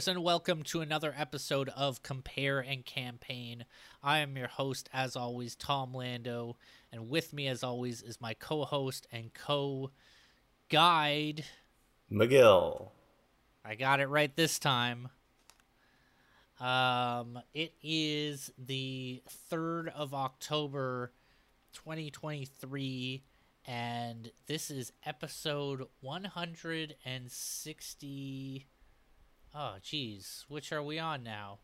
listeners, and welcome to another episode of Compare and Campaign. I am your host, as always, Tom Lando, and with me, as always, is my co host and co guide, Magill. I got it right this time. Um, it is the 3rd of October, 2023 and this is episode 160 oh geez which are we on now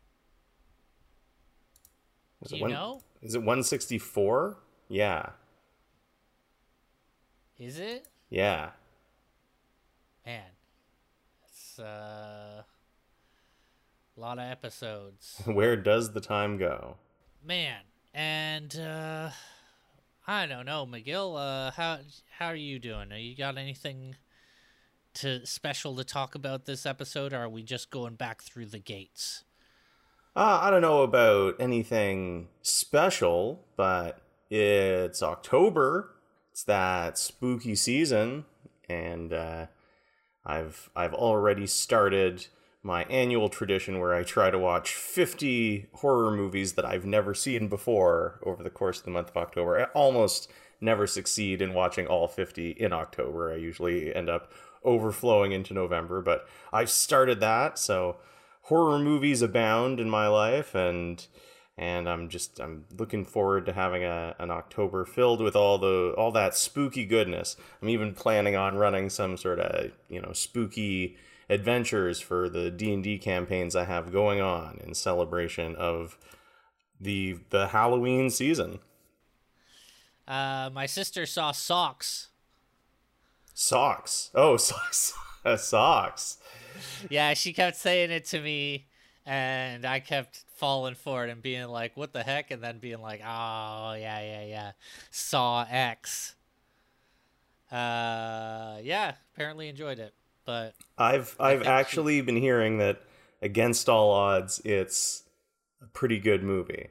Is do it you one, know Is it 164? Yeah. is it Yeah. man it's uh, a lot of episodes Where does the time go? man and uh i don't know Magill uh how how are you doing are you got anything to special to talk about this episode or are we just going back through the gates Uh, I don't know about anything special, but it's October. It's that spooky season, and uh, I've I've already started my annual tradition where I try to watch 50 horror movies that I've never seen before over the course of the month of October. I almost never succeed in watching all 50 in October. I usually end up overflowing into November, but I've started that, so horror movies abound in my life and and I'm just I'm looking forward to having a an October filled with all the all that spooky goodness. I'm even planning on running some sort of, you know, spooky adventures for the D&D campaigns I have going on in celebration of the the Halloween season. Uh, my sister saw socks. Socks. Oh, socks. socks. Yeah, she kept saying it to me, and I kept falling for it and being like, "What the heck?" and then being like, "Oh yeah, yeah, yeah." Saw X. Uh, yeah, apparently enjoyed it, but I've I've think she- actually been hearing that against all odds it's a pretty good movie.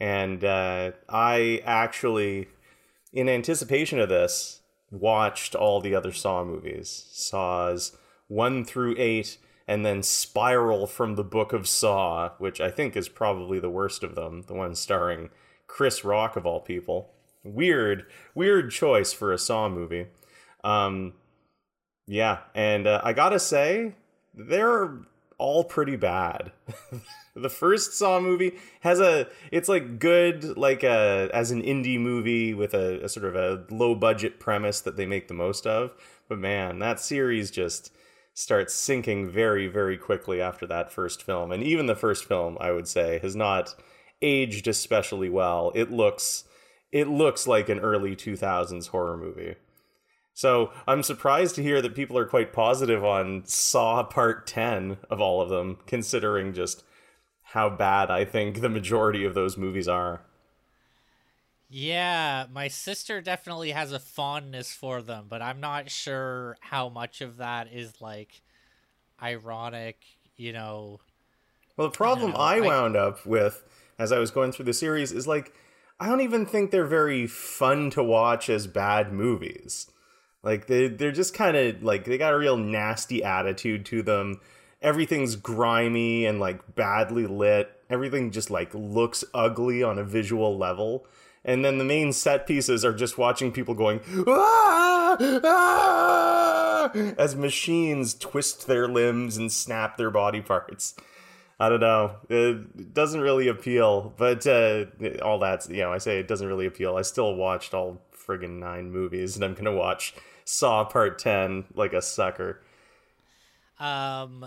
And uh, I actually in anticipation of this watched all the other Saw movies. Saws 1 through 8 and then Spiral from the Book of Saw, which I think is probably the worst of them, the one starring Chris Rock of all people. Weird, weird choice for a Saw movie. Um, yeah, and uh, I gotta say, they're all pretty bad. the first Saw movie has a, it's like good, like a as an indie movie with a, a sort of a low budget premise that they make the most of. But man, that series just starts sinking very, very quickly after that first film. And even the first film, I would say, has not aged especially well. It looks, it looks like an early 2000s horror movie. So I'm surprised to hear that people are quite positive on Saw Part 10 of all of them, considering just how bad I think the majority of those movies are. yeah, my sister definitely has a fondness for them, but I'm not sure how much of that is like ironic, you know. Well, the problem know, I I- wound up with as I was going through the series is like, I don't even think they're very fun to watch as bad movies. Like they they're just kind of like they got a real nasty attitude to them. Everything's grimy and like badly lit. Everything just like looks ugly on a visual level. And then the main set pieces are just watching people going "Ah! Ah!" as machines twist their limbs and snap their body parts. I don't know. It doesn't really appeal, but uh, all that's you know. I say it doesn't really appeal. I still watched all friggin' nine movies, and I'm gonna watch Saw Part Ten like a sucker. Um,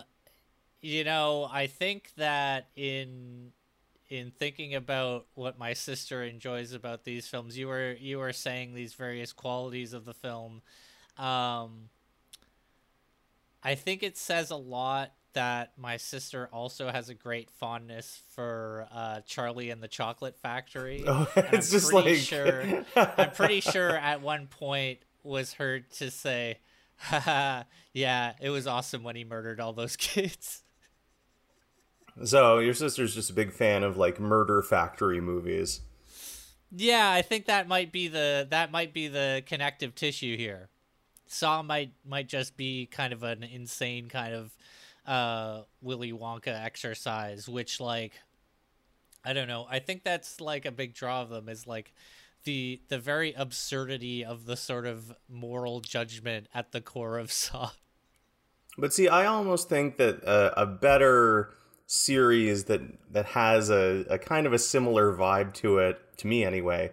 you know, I think that in in thinking about what my sister enjoys about these films, you were you were saying these various qualities of the film. Um, I think it says a lot that my sister also has a great fondness for uh, Charlie and the Chocolate Factory. Oh, it's I'm just pretty like sure. I'm pretty sure at one point was heard to say, Haha, yeah, it was awesome when he murdered all those kids. So your sister's just a big fan of like murder factory movies. Yeah, I think that might be the that might be the connective tissue here. Saw might might just be kind of an insane kind of uh Willy Wonka exercise, which like I don't know. I think that's like a big draw of them is like the the very absurdity of the sort of moral judgment at the core of Saw. But see, I almost think that a better series that that has a, a kind of a similar vibe to it, to me anyway,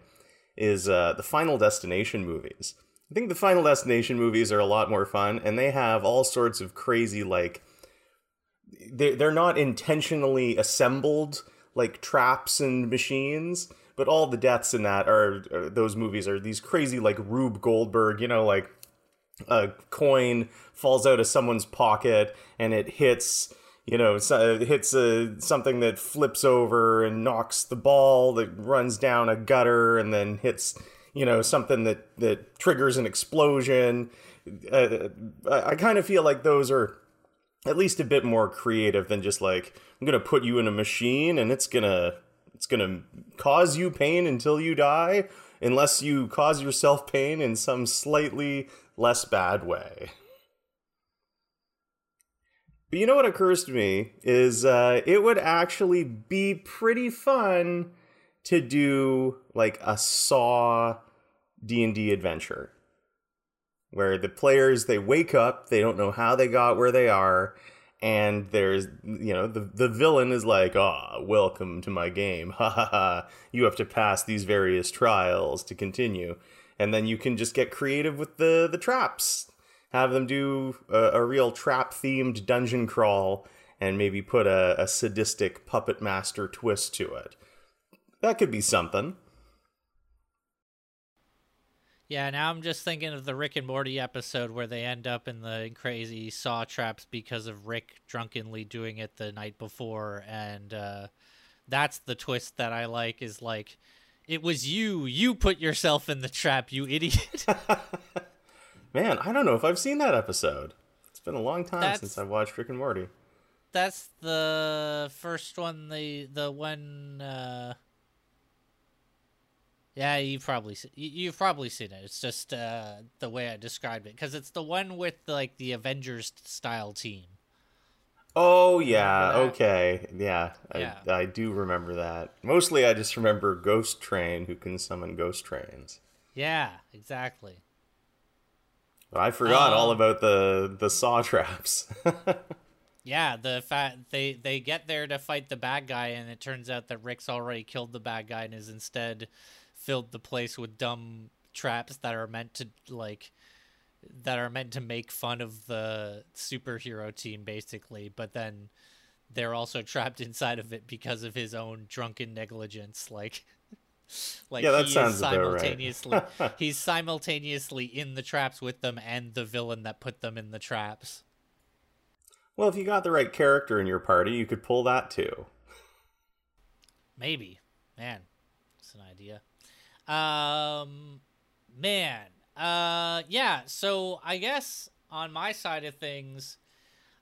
is uh, the Final Destination movies. I think the Final Destination movies are a lot more fun, and they have all sorts of crazy like they they're not intentionally assembled like traps and machines, but all the deaths in that are, are those movies are these crazy like Rube Goldberg, you know, like a coin falls out of someone's pocket and it hits you know it uh, hits a, something that flips over and knocks the ball that runs down a gutter and then hits you know something that that triggers an explosion. Uh, uh i kind of feel like those are at least a bit more creative than just like i'm gonna put you in a machine and it's gonna it's gonna cause you pain until you die unless you cause yourself pain in some slightly less bad way. But you know what occurs to me is uh, it would actually be pretty fun to do like a Saw D&D adventure where the players they wake up, they don't know how they got where they are, and there's you know the the villain is like ah oh, welcome to my game. Ha ha ha. You have to pass these various trials to continue. And then you can just get creative with the the traps. Have them do a, a real trap themed dungeon crawl and maybe put a, a sadistic puppet master twist to it. That could be something yeah, now I'm just thinking of the Rick and Morty episode where they end up in the crazy saw traps because of Rick drunkenly doing it the night before, and uh, that's the twist that I like. Is like, it was you, you put yourself in the trap, you idiot. Man, I don't know if I've seen that episode. It's been a long time that's, since I watched Rick and Morty. That's the first one. The the one. Uh, yeah, you probably you've probably seen it. It's just uh, the way I described it because it's the one with like the Avengers style team. Oh yeah, okay, yeah, yeah. I, I do remember that. Mostly, I just remember Ghost Train, who can summon ghost trains. Yeah, exactly. I forgot um, all about the the saw traps. yeah, the fact they they get there to fight the bad guy, and it turns out that Rick's already killed the bad guy and is instead filled the place with dumb traps that are meant to like that are meant to make fun of the superhero team basically but then they're also trapped inside of it because of his own drunken negligence like like yeah, that he sounds simultaneously right. he's simultaneously in the traps with them and the villain that put them in the traps. Well if you got the right character in your party you could pull that too. Maybe. Man it's an idea um, man, uh, yeah. So I guess on my side of things,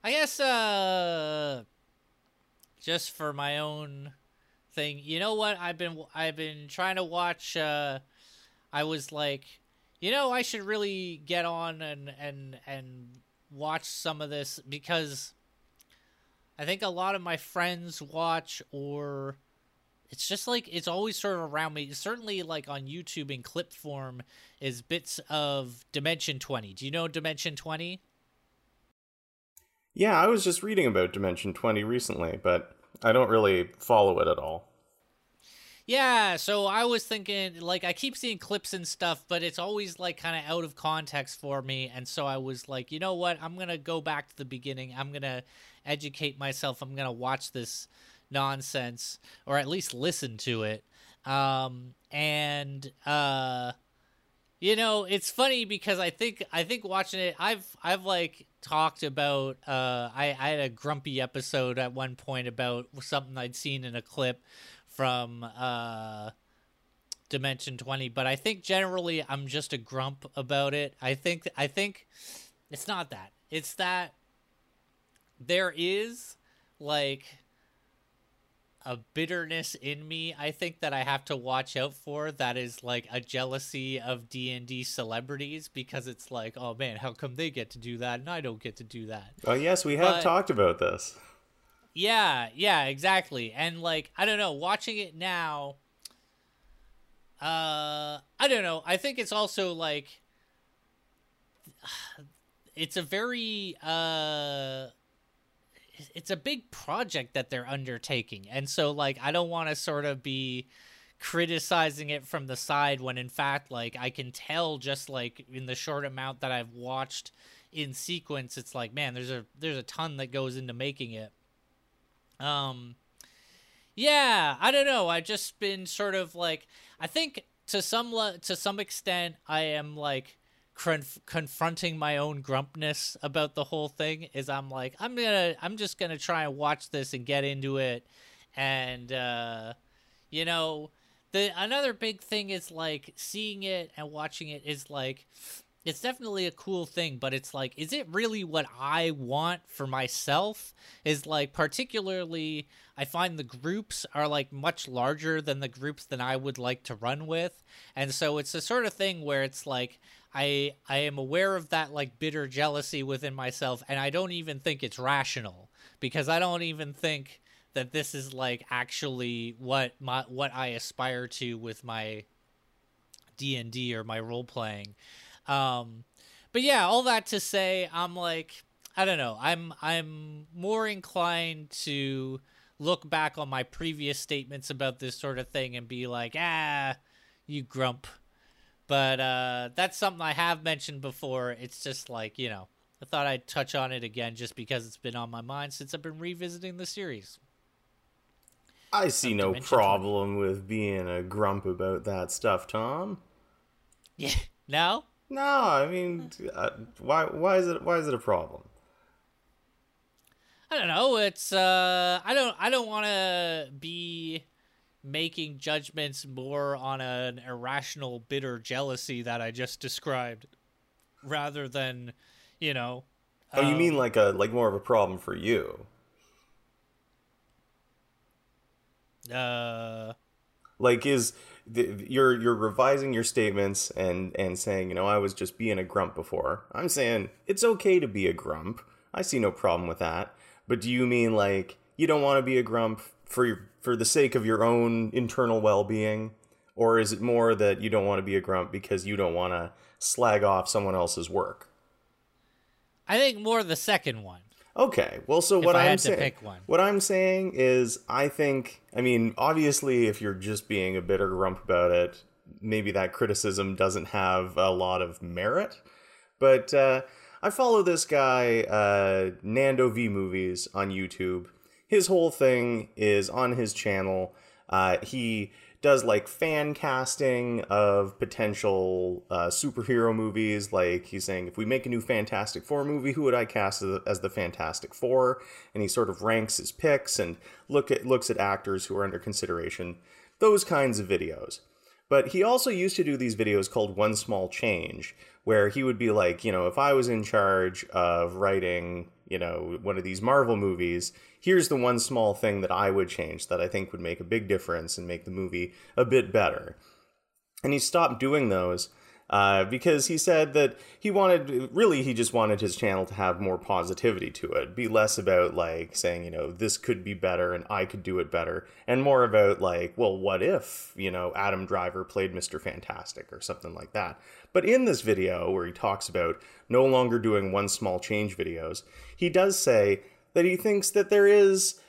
I guess uh, just for my own thing, you know what? I've been I've been trying to watch. Uh, I was like, you know, I should really get on and and and watch some of this because I think a lot of my friends watch or it's just like it's always sort of around me. Certainly, like on YouTube in clip form, is bits of Dimension Twenty. Do you know Dimension Twenty? Yeah, I was just reading about Dimension Twenty recently, but I don't really follow it at all. Yeah, so I was thinking, like, I keep seeing clips and stuff, but it's always, like, kind of out of context for me. And so I was like, you know what? I'm going to go back to the beginning. I'm going to educate myself. I'm going to watch this nonsense or at least listen to it. Um and uh you know it's funny because i think i think watching it i've i've like talked about uh i i had a grumpy episode at one point about something i'd seen in a clip from uh dimension 20 but i think generally i'm just a grump about it. I think i think it's not that. It's that there is like a bitterness in me i think that i have to watch out for that is like a jealousy of d&d celebrities because it's like oh man how come they get to do that and i don't get to do that? Oh yes we have But- talked about this. Yeah yeah exactly. And like i don't know watching it now uh i don't know. I think it's also like it's a very uh it's a big project that they're undertaking. And so like i don't want to sort of be criticizing it from the side when in fact like i can tell just like in the short amount that i've watched in sequence it's like man there's a there's a ton that goes into making it. Um yeah i don't know I've just been sort of like i think to some le- to some extent i am like conf- confronting my own grumpness about the whole thing is i'm like i'm gonna i'm just gonna try and watch this and get into it. And uh you know the another big thing is like seeing it and watching it is like it's definitely a cool thing but it's like is it really what i want for myself? Is like particularly i find the groups are like much larger than the groups than i would like to run with. And so it's the sort of thing where it's like i i am aware of that like bitter jealousy within myself and i don't even think it's rational because i don't even think that this is like actually what my what i aspire to with my d&d or my role playing um but yeah all that to say i'm like i don't know. I'm i'm more inclined to look back on my previous statements about this sort of thing and be like ah you grump but uh that's something i have mentioned before. It's just like you know i thought i'd touch on it again just because it's been on my mind since i've been revisiting the series. I see no problem with being a grump about that stuff tom. Yeah. No? No i mean uh, why why is it why is it a problem? I don't know. It's uh, I don't I don't want to be making judgments more on an irrational, bitter jealousy that I just described, rather than, you know. oh you um, mean like a like more of a problem for you? Uh, like is the, you're you're revising your statements and and saying you know i was just being a grump before. I'm saying it's okay to be a grump. I see no problem with that. But do you mean like you don't want to be a grump for your, for the sake of your own internal well-being or is it more that you don't want to be a grump because you don't want to slag off someone else's work I think more the second one. Okay. Well, so what I to saying, pick one. what I'm saying is, I think, I mean, obviously, if you're just being a bitter grump about it, maybe that criticism doesn't have a lot of merit. But uh, I follow this guy, uh, Nando V Movies, on YouTube. His whole thing is on his channel. Uh, he does like fan casting of potential uh, superhero movies. Like he's saying, if we make a new Fantastic Four movie, who would I cast as the, as the Fantastic Four? And he sort of ranks his picks and look at looks at actors who are under consideration. Those kinds of videos. But he also used to do these videos called One Small Change, where he would be like, you know, if I was in charge of writing, you know, one of these Marvel movies, here's the one small thing that I would change that I think would make a big difference and make the movie a bit better. And he stopped doing those uh, because he said that he wanted, really, he just wanted his channel to have more positivity to it, be less about like saying, you know, this could be better and I could do it better, and more about like, well, what if, you know, Adam Driver played Mr. Fantastic or something like that. But in this video where he talks about no longer doing one small change videos, he does say that he thinks that there is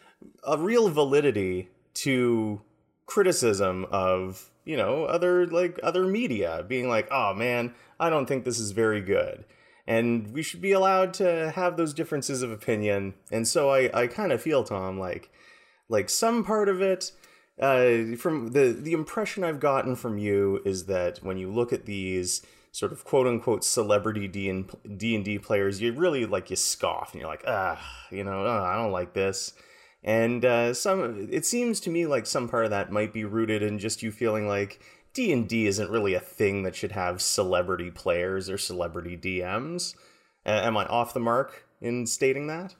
a real validity to criticism of you know other like other media being like oh man i don't think this is very good. And we should be allowed to have those differences of opinion. And so i i kind of feel tom like like some part of it uh from the the impression i've gotten from you is that when you look at these sort of quote unquote celebrity D and D players, you really like you scoff and you're like, ah, you know, oh, I don't like this. And uh, some, it seems to me like some part of that might be rooted in just you feeling like D and D isn't really a thing that should have celebrity players or celebrity DMs. Uh, am I off the mark in stating that?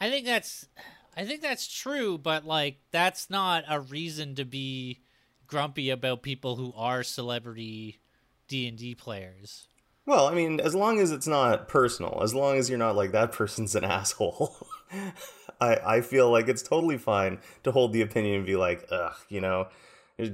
I think that's I think that's true, but like that's not a reason to be grumpy about people who are celebrity D and D players. Well, I mean, as long as it's not personal, as long as you're not like that person's an asshole, I I feel like it's totally fine to hold the opinion and be like, ugh, you know,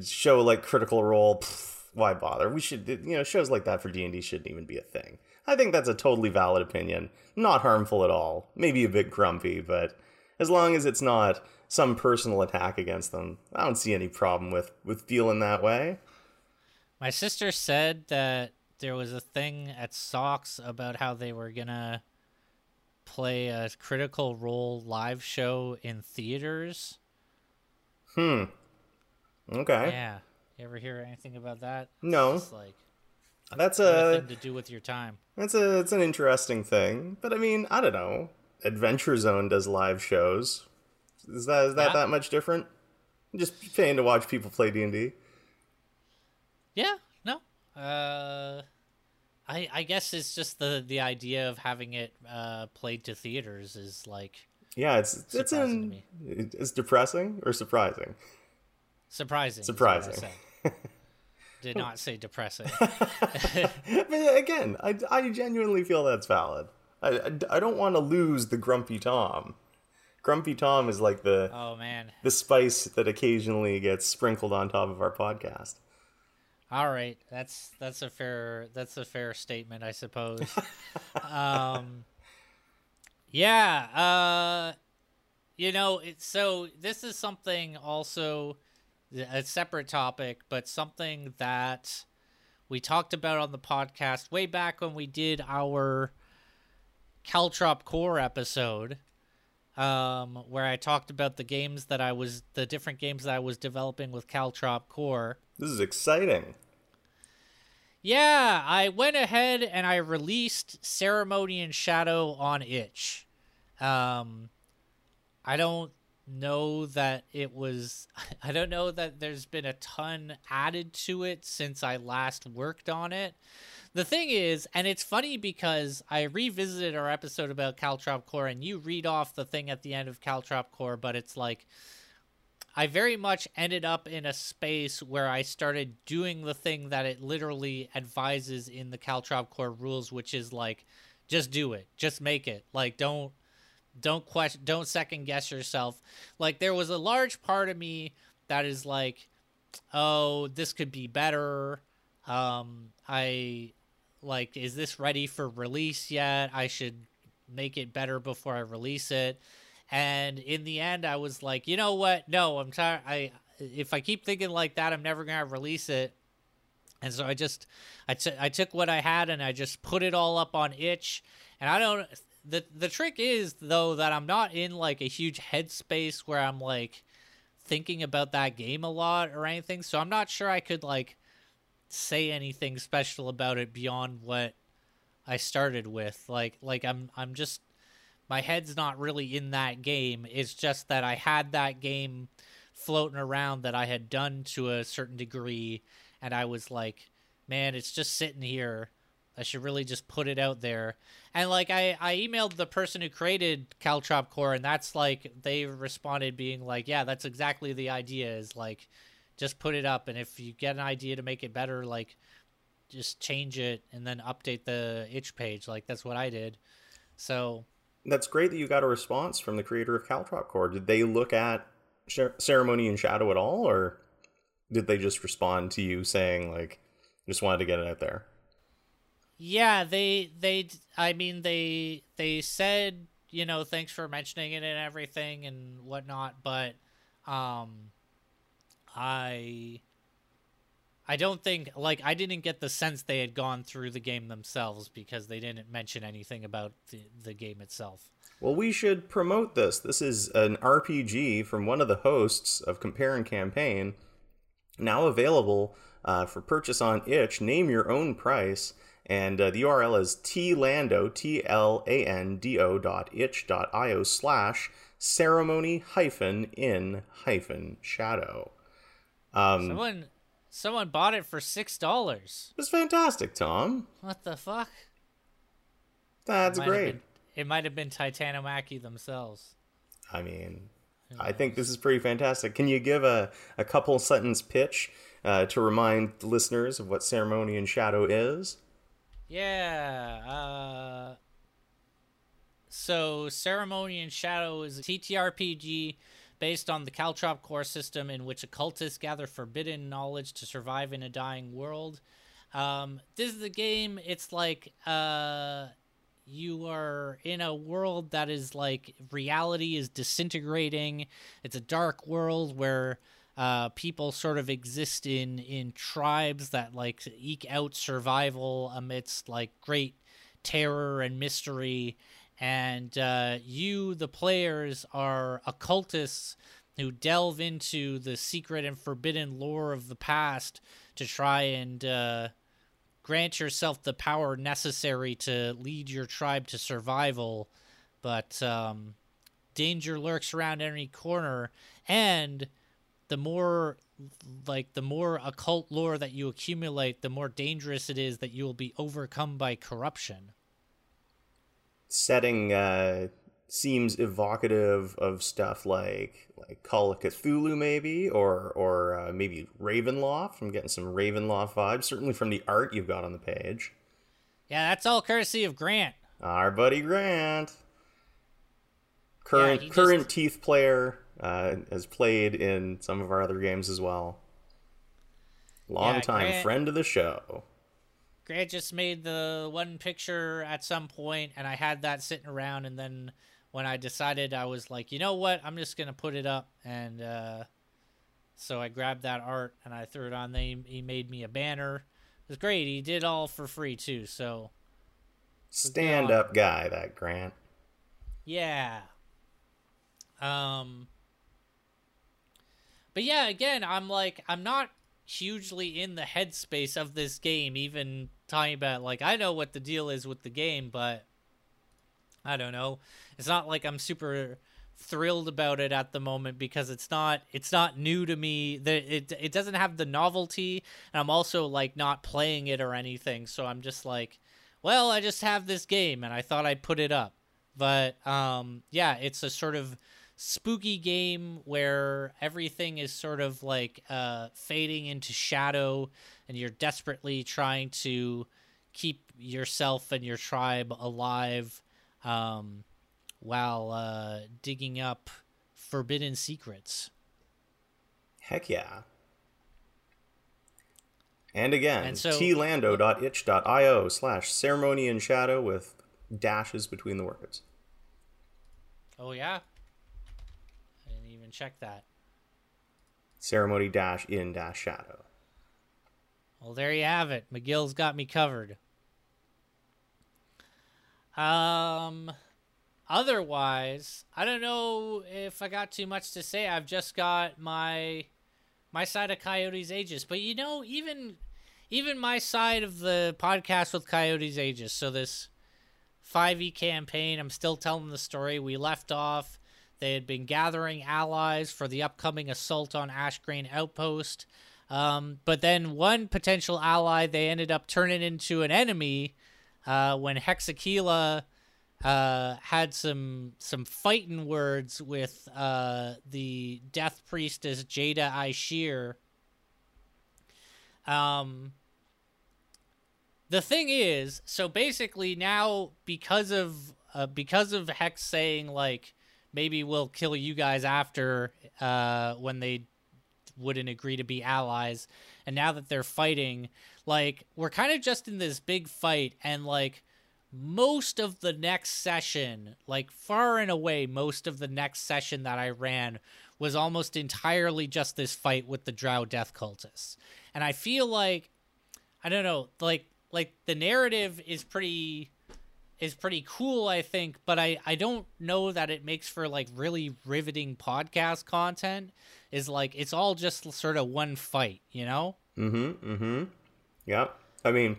show like Critical Role. Pff, why bother? We should, you know, shows like that for D and D shouldn't even be a thing. I think that's a totally valid opinion, not harmful at all. Maybe a bit grumpy, but as long as it's not some personal attack against them, I don't see any problem with with feeling that way. My sister said that there was a thing at Saw X about how they were gonna play a critical role live show in theaters. Hmm. Okay. Yeah. You ever hear anything about that? No. It's like That's nothing a to do with your time. that's a it's an interesting thing, but I mean, I don't know. Adventure Zone does live shows. Is that is that Yeah. that much different? Just paying to watch people play D and D. Yeah, no. Uh I I guess it's just the the idea of having it uh played to theaters is like Yeah, it's it's Surprising to in me. it's depressing or surprising. surprising. is what I Surprising. Did not say depressing. But again, I, I genuinely feel that's valid. I, I, I don't want to lose the Grumpy Tom. Grumpy Tom is like the oh man. the spice that occasionally gets sprinkled on top of our podcast. All right, that's that's a fair that's a fair statement, I suppose. um, yeah, uh, you know, it's so this is something also a separate topic, but something that we talked about on the podcast way back when we did our Caltrop Core episode, um, where I talked about the games that I was the different games that I was developing with Caltrop Core. This is exciting. Yeah, I went ahead and I released Ceremony and Shadow on itch. Um I don't know that it was I don't know that there's been a ton added to it since I last worked on it. The thing is, and it's funny because I revisited our episode about Caltrop Core and you read off the thing at the end of Caltrop Core, but it's like I very much ended up in a space where I started doing the thing that it literally advises in the Caltrop Core rules, which is like, just do it, just make it. Like, don't don't question, don't second guess yourself. Like, there was a large part of me that is like, oh, this could be better. Um, I like, is this ready for release yet? I should make it better before I release it. And in the end, I was like, you know what? No, I'm tired. I if I keep thinking like that, I'm never gonna release it. And so I just I took I took what I had and I just put it all up on itch. And I don't the the trick is though that I'm not in like a huge headspace where I'm like thinking about that game a lot or anything. So I'm not sure I could like say anything special about it beyond what I started with. Like like I'm I'm just my head's not really in that game. It's just that I had that game floating around that I had done to a certain degree, and I was like, man, it's just sitting here. I should really just put it out there. And like I, I emailed the person who created Caltrop Core, and that's like they responded being like, yeah, that's exactly the idea. Is like, just put it up, and if you get an idea to make it better, like, just change it and then update the itch page. Like that's what I did. So That's great that you got a response from the creator of Caltrop Core. Did they look at Cer- Ceremony and Shadow at all, or did they just respond to you saying like, just wanted to get it out there? Yeah, they they I mean they they said, you know, thanks for mentioning it and everything and whatnot, but um I I don't think like I didn't get the sense they had gone through the game themselves because they didn't mention anything about the, the game itself. Well, we should promote this. This is an RPG from one of the hosts of Compare and Campaign, now available uh, for purchase on itch. Name your own price. And uh, the URL is tlando, T L A N D O dot itch dot io slash ceremony hyphen in hyphen shadow. Um, Someone someone bought it for six dollars. it's fantastic, Tom. What the fuck? That's have great. been- it might have been Titanomachy themselves. I mean, I think this is pretty fantastic. Can you give a, a couple sentence pitch uh, to remind listeners of what Ceremony and Shadow is? Yeah. Uh, so, Ceremony and Shadow is a TTRPG based on the Caltrop core system in which occultists gather forbidden knowledge to survive in a dying world. Um, this is a game. It's like uh, you are in a world that is like reality is disintegrating. It's a dark world where uh, people sort of exist in in tribes that like eke out survival amidst like great terror and mystery. And uh, you, the players, are occultists who delve into the secret and forbidden lore of the past to try and uh, grant yourself the power necessary to lead your tribe to survival, but um, danger lurks around every corner, and the more like the more occult lore that you accumulate, the more dangerous it is that you will be overcome by corruption. Setting uh, seems evocative of stuff like like Call of Cthulhu, maybe, or or uh, maybe Ravenloft. I'm getting some Ravenloft vibes, certainly from the art you've got on the page. Yeah, that's all courtesy of Grant. Our buddy Grant, current yeah, current just... Teeth player, uh, has played in some of our other games as well. Long yeah, time Grant... friend of the show. Grant just made the one picture at some point, and I had that sitting around, and then when I decided I was like, you know what, I'm just gonna put it up, and uh, so I grabbed that art and I threw it on. They he made me a banner. It was great. He did all for free too. So stand up guy, that Grant. Yeah. Um. But yeah, again, I'm like, I'm not hugely in the headspace of this game. Even talking about like, I know what the deal is with the game, but I don't know. It's not like I'm super thrilled about it at the moment because it's not it's not new to me. That it it doesn't have the novelty and I'm also like not playing it or anything. So I'm just like well I just have this game and I thought I'd put it up. But um yeah it's a sort of spooky game where everything is sort of like uh fading into shadow and you're desperately trying to keep yourself and your tribe alive um while uh, digging up forbidden secrets. Heck yeah. And again, and so, tlando.itch.io slash ceremony in shadow with dashes between the words. Oh, yeah? I check that. Ceremony dash in dash shadow. Well, there you have it. Magill's got me covered. Um, otherwise, I don't know if I got too much to say. I've just got my my side of Coyote's Aegis, but you know, even even my side of the podcast with Coyote's Aegis. So this 5e campaign, I'm still telling the story. We left off. They had been gathering allies for the upcoming assault on Ash Ashgrain Outpost. Um, but then one potential ally they ended up turning into an enemy uh, when Hexakila uh, had some some fighting words with uh, the death priestess Jada Ishir. Um, the thing is, so basically now because of uh, because of Hex saying like maybe we'll kill you guys after uh, when they wouldn't agree to be allies, and now that they're fighting, like we're kind of just in this big fight, and like most of the next session, like far and away, most of the next session that I ran was almost entirely just this fight with the Drow Death Cultists. And I feel like I don't know, like like the narrative is pretty is pretty cool, I think, but I I don't know that it makes for like really riveting podcast content. Is like it's all just sort of one fight, you know? Mm-hmm. Mm-hmm. Yeah. I mean,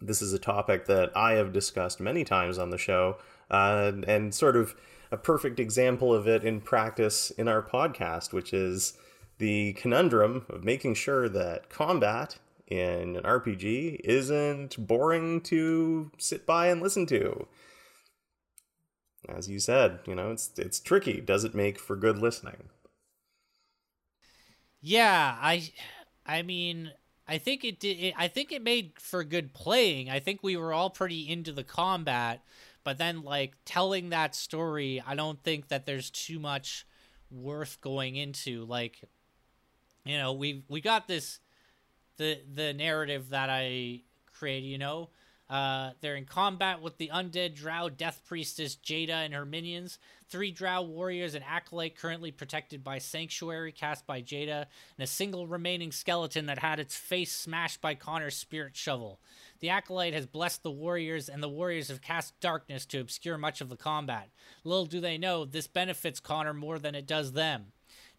this is a topic that I have discussed many times on the show, uh, and sort of a perfect example of it in practice in our podcast, which is the conundrum of making sure that combat in an RPG isn't boring to sit by and listen to. as you said, you know, it's it's tricky. Does it make for good listening? Yeah, I I mean, I think it did it, I think it made for good playing. I think we were all pretty into the combat, but then like telling that story, I don't think that there's too much worth going into like you know, we we got this the the narrative that I created, you know, uh, they're in combat with the undead drow death priestess Jada and her minions. Three drow warriors and acolyte currently protected by sanctuary cast by Jada, and a single remaining skeleton that had its face smashed by Connor's spirit shovel. The acolyte has blessed the warriors, and the warriors have cast darkness to obscure much of the combat. Little do they know, this benefits Connor more than it does them.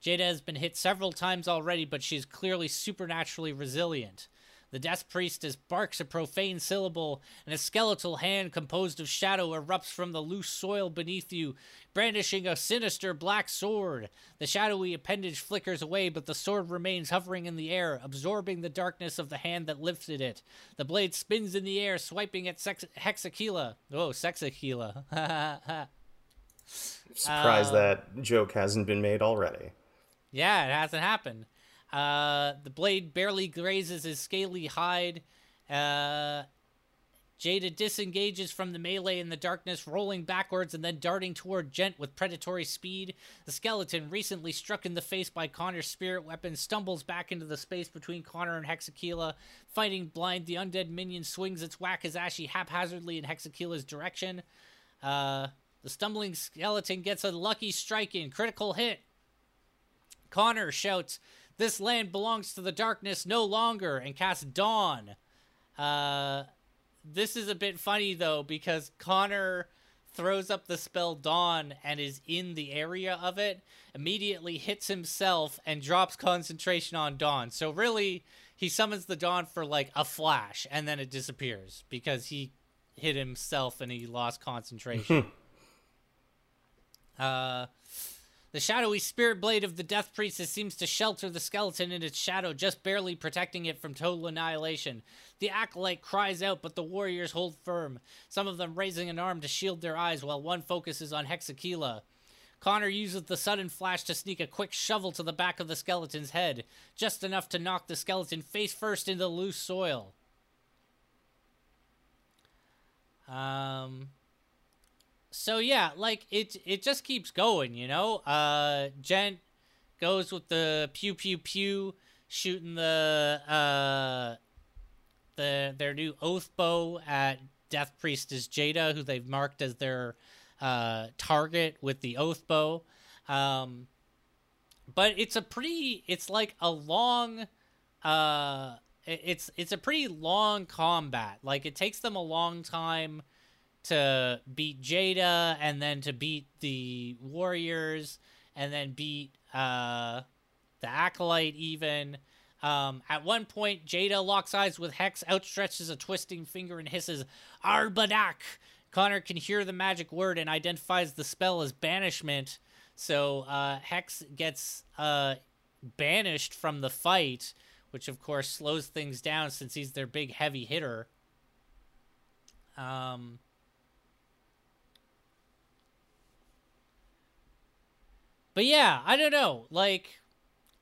Jada has been hit several times already, but she's clearly supernaturally resilient. The Death Priestess barks a profane syllable, and a skeletal hand composed of shadow erupts from the loose soil beneath you, brandishing a sinister black sword. The shadowy appendage flickers away, but the sword remains hovering in the air, absorbing the darkness of the hand that lifted it. The blade spins in the air, swiping at Sex- Hexakila. Oh, Sexakila. Surprised uh, that joke hasn't been made already. Yeah, it hasn't happened. Uh, the blade barely grazes his scaly hide. Uh, Jada disengages from the melee in the darkness, rolling backwards and then darting toward Gent with predatory speed. The skeleton, recently struck in the face by Connor's spirit weapon, stumbles back into the space between Connor and Hexakila. Fighting blind, the undead minion swings its Wakizashi haphazardly in Hexakila's direction. Uh, the stumbling skeleton gets a lucky strike in, critical hit. Connor shouts, this land belongs to the darkness no longer and casts Dawn. Uh, this is a bit funny though because Connor throws up the spell Dawn and is in the area of it, immediately hits himself and drops concentration on Dawn. So really, he summons the Dawn for like a flash and then it disappears because he hit himself and he lost concentration. uh the shadowy spirit blade of the Death Priestess seems to shelter the skeleton in its shadow, just barely protecting it from total annihilation. The acolyte cries out, but the warriors hold firm, some of them raising an arm to shield their eyes while one focuses on Hexakila. Connor uses the sudden flash to sneak a quick shovel to the back of the skeleton's head, just enough to knock the skeleton face first into loose soil. Um, so yeah, like it it just keeps going, you know. Uh, Gent goes with the pew pew pew, shooting the uh, the their new oath bow at Death Priestess Jada, who they've marked as their uh, target with the oath bow. Um, but it's a pretty, it's like a long, uh, it's it's a pretty long combat. Like it takes them a long time to beat Jada and then to beat the Warriors and then beat uh, the Acolyte even. Um, at one point, Jada locks eyes with Hex, outstretches a twisting finger, and hisses, Arbadak! Connor can hear the magic word and identifies the spell as banishment. So uh, Hex gets uh, banished from the fight, which of course slows things down since he's their big heavy hitter. Um, But yeah, I don't know. Like,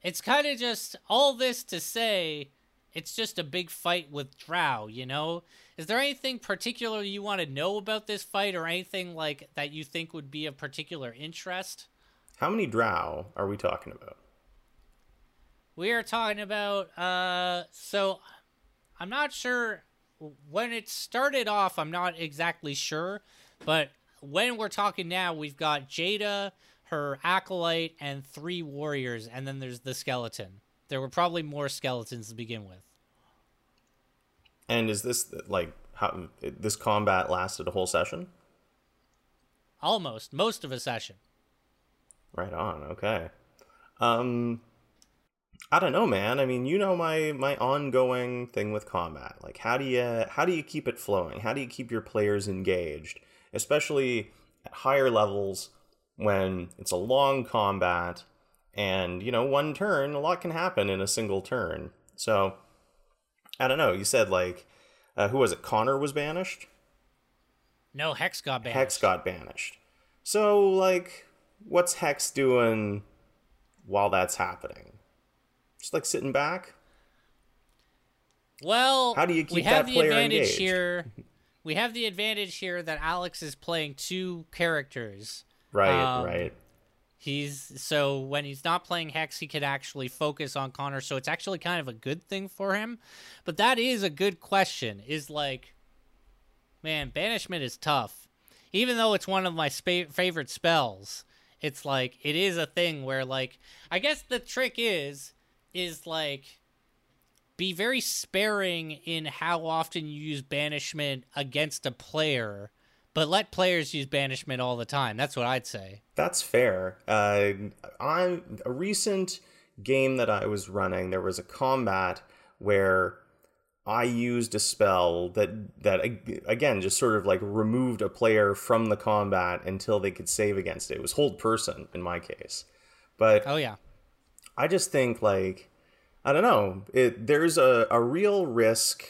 it's kind of just all this to say it's just a big fight with Drow, you know? Is there anything particular you want to know about this fight or anything like that you think would be of particular interest? How many Drow are we talking about? We are talking about uh so I'm not sure when it started off, I'm not exactly sure, but when we're talking now, we've got Jada, her acolyte, and three warriors, and then there's the skeleton. There were probably more skeletons to begin with. And is this like how this combat lasted a whole session? Almost, most of a session. Right on. Okay. Um I don't know, man. I mean, you know my my ongoing thing with combat. Like how do you how do you keep it flowing? How do you keep your players engaged, especially at higher levels when it's a long combat and you know one turn a lot can happen in a single turn so i don't know you said like uh, who was it connor was banished no hex got banished hex got banished So, like, what's Hex doing while that's happening? Just like sitting back? Well, How do you keep we have that the advantage engaged? here. We have the advantage here that Alex is playing two characters. Right, Um, right. He's so when he's not playing Hex, he can actually focus on Connor. So it's actually kind of a good thing for him. But that is a good question. Is like, man, banishment is tough. Even though it's one of my spa- favorite spells, it's like it is a thing where like I guess the trick is is like be very sparing in how often you use banishment against a player, but let players use banishment all the time. That's what I'd say. That's fair. Uh, on a recent game that I was running, there was a combat where I used a spell that that again just sort of like removed a player from the combat until they could save against it. It was hold person in my case, but Oh yeah. I just think like I don't know. It there's a, a real risk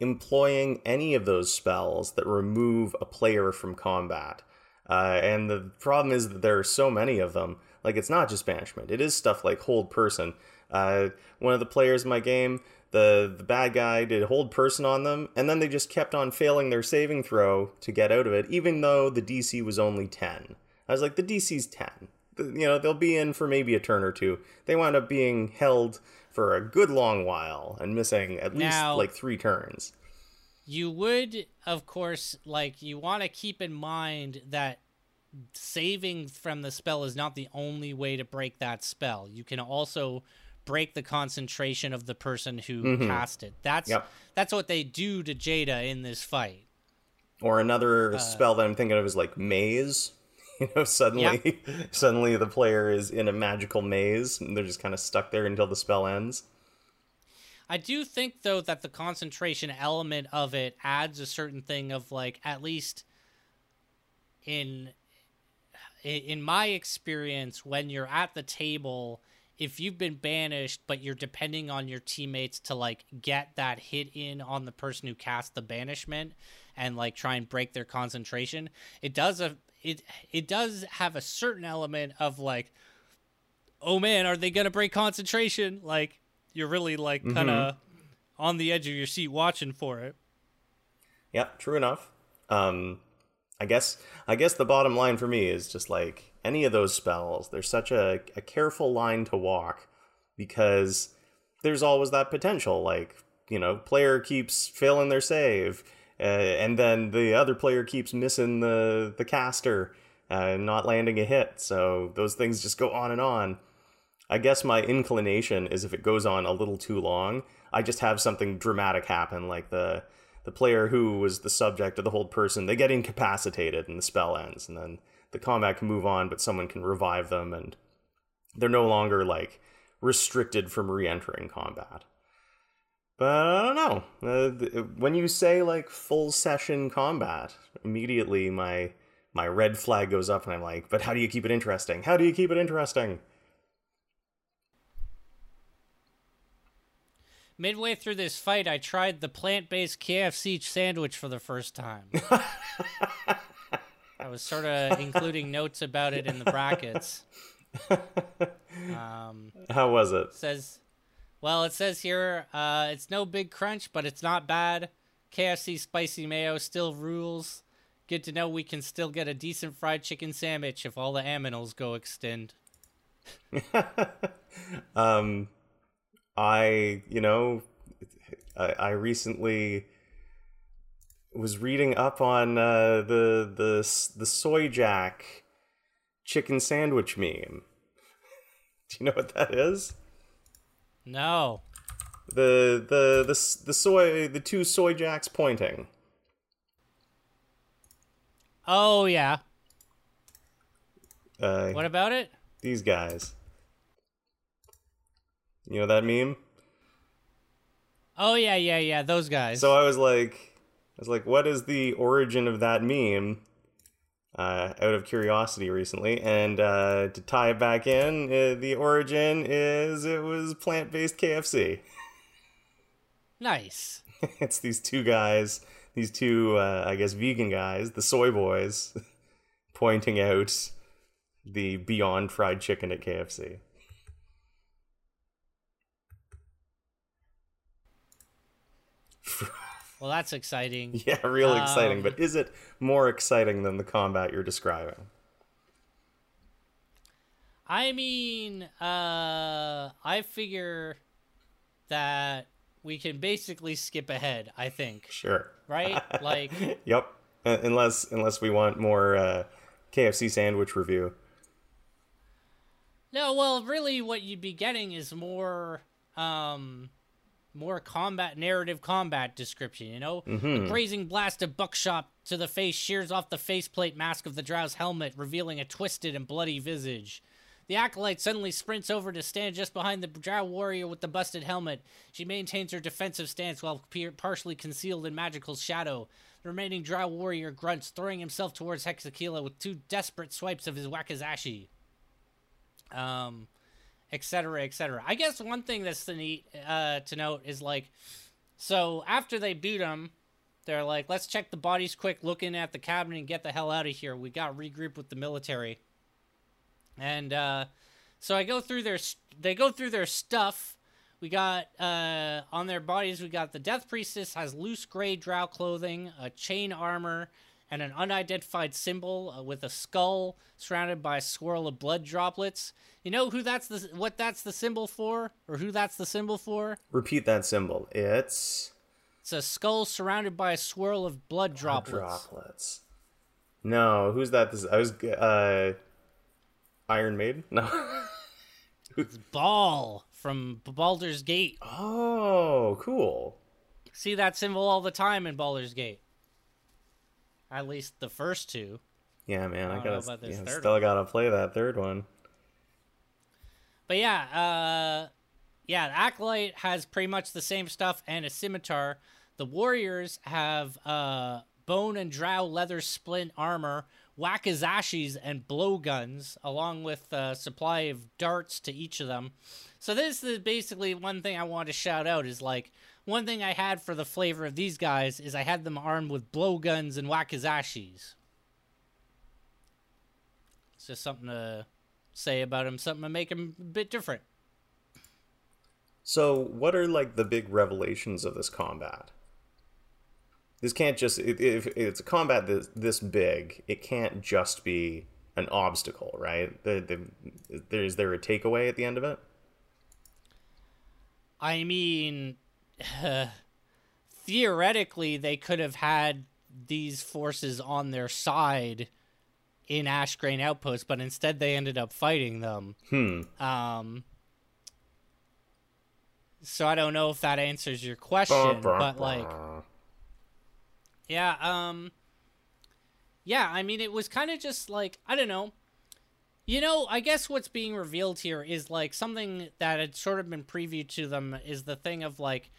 employing any of those spells that remove a player from combat. Uh, and the problem is that there are so many of them. Like it's not just banishment. It is stuff like hold person. Uh, one of the players in my game, the the bad guy did hold person on them, and then they just kept on failing their saving throw to get out of it, even though the DC was only ten. I was like, the DC's ten. You know, they'll be in for maybe a turn or two. They wound up being held for a good long while and missing at least Now- like three turns. You would, of course, like you want to keep in mind that saving from the spell is not the only way to break that spell. You can also break the concentration of the person who cast it. That's Yep. that's what they do to Jada in this fight. Or another Uh, spell that I'm thinking of is like maze. You know, suddenly, suddenly the player is in a magical maze, and they're just kind of stuck there until the spell ends. I do think though that the concentration element of it adds a certain thing of like at least in in my experience when you're at the table if you've been banished but you're depending on your teammates to like get that hit in on the person who cast the banishment and like try and break their concentration it does a it it does have a certain element of like oh man are they gonna break concentration like you're really like kind of on the edge of your seat watching for it Yeah, true enough. Um, I guess I guess the bottom line for me is just like any of those spells. There's such a, a careful line to walk because there's always that potential. Like you know, player keeps failing their save, uh, and then the other player keeps missing the the caster, uh, not landing a hit. So those things just go on and on. I guess my inclination is if it goes on a little too long, I just have something dramatic happen, like the the player who was the subject of the hold person, they get incapacitated and the spell ends, and then the combat can move on, but someone can revive them, and they're no longer like restricted from re-entering combat. But I don't know. Uh, when you say like full session combat, immediately my my red flag goes up, and I'm like, "But how do you keep it interesting? How do you keep it interesting?" midway through this fight i tried the plant-based kfc sandwich for the first time i was sort of including notes about it in the brackets um, How was it? says well it says here uh, it's no big crunch but it's not bad kfc spicy mayo still rules good to know we can still get a decent fried chicken sandwich if all the aminals go extend um, I, you know, I, I recently was reading up on uh, the the the soy jack chicken sandwich meme. Do you know what that is? No The the the the soy the two soy jacks pointing. oh yeah Uh, what about it these guys. You know that meme? oh yeah yeah yeah those guys So I was like, I was like, what is the origin of that meme? Uh, out of curiosity recently, and uh, to tie it back in, uh, the origin is it was plant-based KFC. nice it's these two guys, these two, uh, I guess, vegan guys, the soy boys, pointing out the Beyond Fried Chicken at KFC. Well, that's exciting. Yeah, real exciting. Um, But is it more exciting than the combat you're describing? I mean, uh, I figure that we can basically skip ahead. I think, Sure. right? Like, Yep. Uh, unless unless we want more uh, KFC sandwich review. no. Well, really, what you'd be getting is more, um, more combat narrative combat description. You know, a grazing blast of buckshot to the face shears off the faceplate mask of the Drow's helmet, revealing a twisted and bloody visage. The acolyte suddenly sprints over to stand just behind the drow warrior with the busted helmet. She maintains her defensive stance while pe- partially concealed in magical shadow. The remaining drow warrior grunts, throwing himself towards Hexakila with two desperate swipes of his wakizashi. Um, etc., etc. I guess one thing that's neat uh, to note is like, so after they beat him, they're like, let's check the bodies quick, look in at the cabinet, and get the hell out of here. We got regroup with the military. And uh, so I go through their they go through their stuff. We got uh, on their bodies. We got the Death Priestess has loose gray drow clothing, a chain armor, and an unidentified symbol uh, with a skull surrounded by a swirl of blood droplets. You know who that's the what that's the symbol for, or who that's the symbol for? Repeat that symbol. It's It's a skull surrounded by a swirl of blood droplets. droplets. No, who's that? This I was uh, Iron Maiden. No. It's Bhaal from Baldur's Gate. oh, cool. See that symbol all the time in Baldur's Gate. At least the first two. Yeah, man, I, don't gotta yeah, still gotta play that third one. But yeah, uh yeah, the Acolyte has pretty much the same stuff and a scimitar. The Warriors have uh bone and drow leather splint armor, wakizashis and blowguns, along with a supply of darts to each of them. So this is basically one thing I want to shout out is like one thing I had for the flavor of these guys is I had them armed with blowguns and wakizashis. It's just something to say about them, something to make them a bit different. So, what are like the big revelations of this combat? This can't just if it's a combat this this big, it can't just be an obstacle, right? The, the, there is there a takeaway at the end of it? I mean, theoretically, they could have had these forces on their side in Ashgrain Outpost, but instead they ended up fighting them. Hmm. Um, so I don't know if that answers your question, but like, yeah, um, yeah. I mean, it was kind of just like I don't know. You know, I guess what's being revealed here is like something that had sort of been previewed to them is the thing of like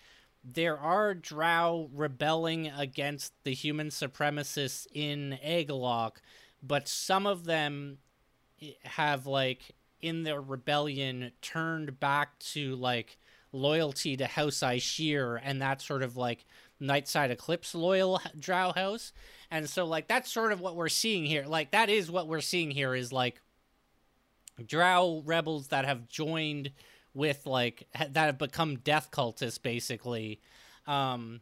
there are drow rebelling against the human supremacists in Agalok, but some of them eh, have like in their rebellion turned back to like loyalty to House Aishir and that sort of like Nightside Eclipse loyal drow house. And so like that's sort of what we're seeing here. Like that is what we're seeing here is like drow rebels that have joined with like ha- that have become death cultists basically. Um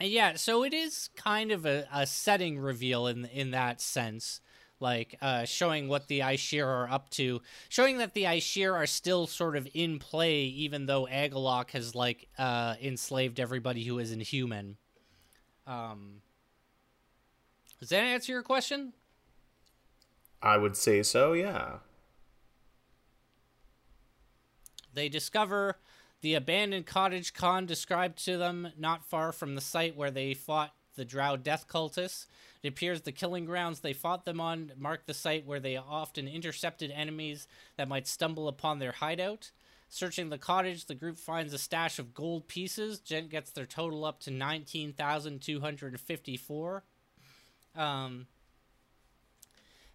yeah so it is kind of a, a setting reveal in in that sense like uh showing what the Aishir are up to showing that the Aishir are still sort of in play even though Agalok has like uh enslaved everybody who isn't human. Um does that answer your question I would say so. Yeah. They discover the abandoned cottage Khan described to them not far from the site where they fought the Drow death cultists. It appears the killing grounds they fought them on mark the site where they often intercepted enemies that might stumble upon their hideout. Searching the cottage, the group finds a stash of gold pieces. Gent gets their total up to 19,254. Um,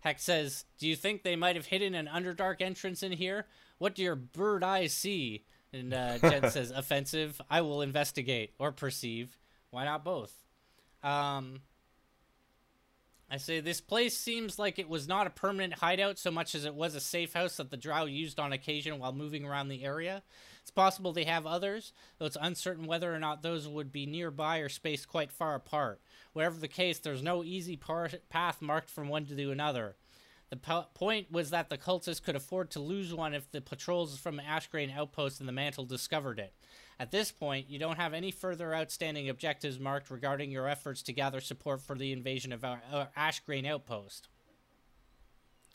Heck says, Do you think they might have hidden an Underdark entrance in here? What do your bird eyes see? And uh, Jen says, Offensive. I will investigate or perceive. Why not both? Um, I say this place seems like it was not a permanent hideout so much as it was a safe house that the drow used on occasion while moving around the area. It's possible they have others, though it's uncertain whether or not those would be nearby or spaced quite far apart. Whatever the case, there's no easy path marked from one to another. The po- point was that the cultists could afford to lose one if the patrols from Ashgrain Outpost and the Mantle discovered it. At this point, you don't have any further outstanding objectives marked regarding your efforts to gather support for the invasion of our, our Ashgrain outpost.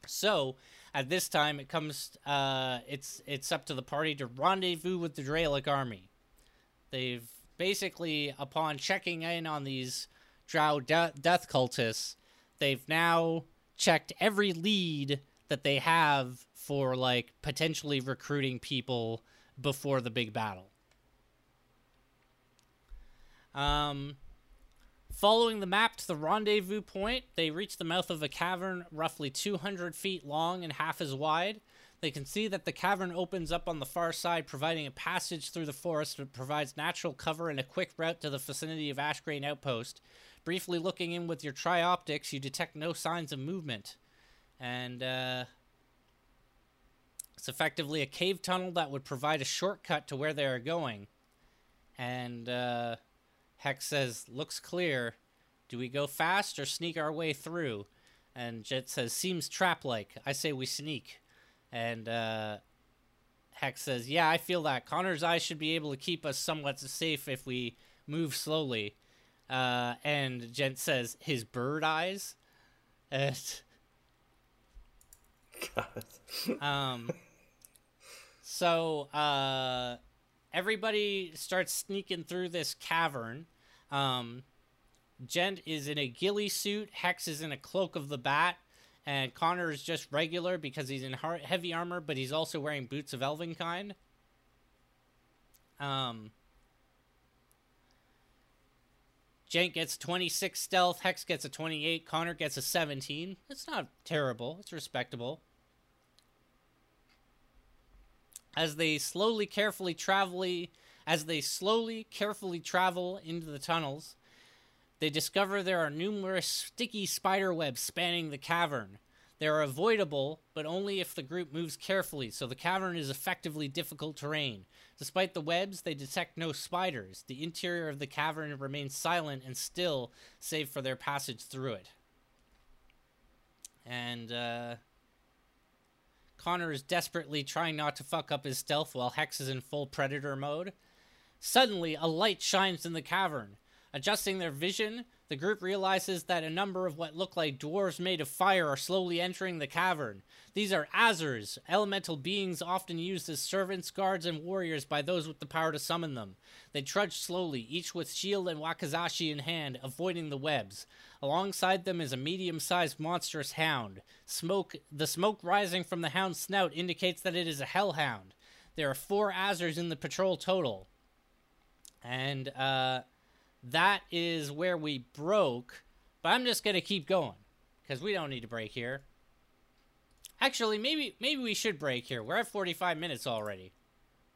So, at this time, it comes. Uh, it's it's up to the party to rendezvous with the Dralic army. They've basically, upon checking in on these Drow de- death cultists, they've now checked every lead that they have for like potentially recruiting people before the big battle. Um, following the map to the rendezvous point, they reach the mouth of a cavern roughly 200 feet long and half as wide. They can see that the cavern opens up on the far side, providing a passage through the forest that provides natural cover and a quick route to the vicinity of Ashgrain Outpost. Briefly looking in with your trioptics, you detect no signs of movement. And uh, it's effectively a cave tunnel that would provide a shortcut to where they are going. And uh, Hex says, looks clear. Do we go fast or sneak our way through? And Jet says, seems trap like. I say we sneak. And uh, Hex says, yeah, I feel that. Connor's eyes should be able to keep us somewhat safe if we move slowly. Uh, and Jet says, his bird eyes? And, um, so, uh, everybody starts sneaking through this cavern um, Gent is in a ghillie suit. Hex is in a cloak of the bat. And Connor is just regular because he's in heavy armor, but he's also wearing boots of Elvenkind. Um, Jank gets 26 stealth. Hex gets a 28. Connor gets a 17. It's not terrible. It's respectable. As they slowly, carefully, travel as they slowly, carefully travel into the tunnels, they discover there are numerous sticky spider webs spanning the cavern. They are avoidable, but only if the group moves carefully, so the cavern is effectively difficult terrain. Despite the webs, they detect no spiders. The interior of the cavern remains silent and still, save for their passage through it. And, uh, Connor is desperately trying not to fuck up his stealth while Hex is in full predator mode. Suddenly, a light shines in the cavern. Adjusting their vision, the group realizes that a number of what look like dwarves made of fire are slowly entering the cavern. These are Azers, elemental beings often used as servants, guards, and warriors by those with the power to summon them. They trudge slowly, each with shield and wakizashi in hand, avoiding the webs. Alongside them is a medium-sized monstrous hound. Smoke, the smoke rising from the hound's snout indicates that it is a hellhound. There are four Azers in the patrol total. And uh, that is where we broke. But I'm just gonna keep going because we don't need to break here. Actually, maybe maybe we should break here. We're at 45 minutes already.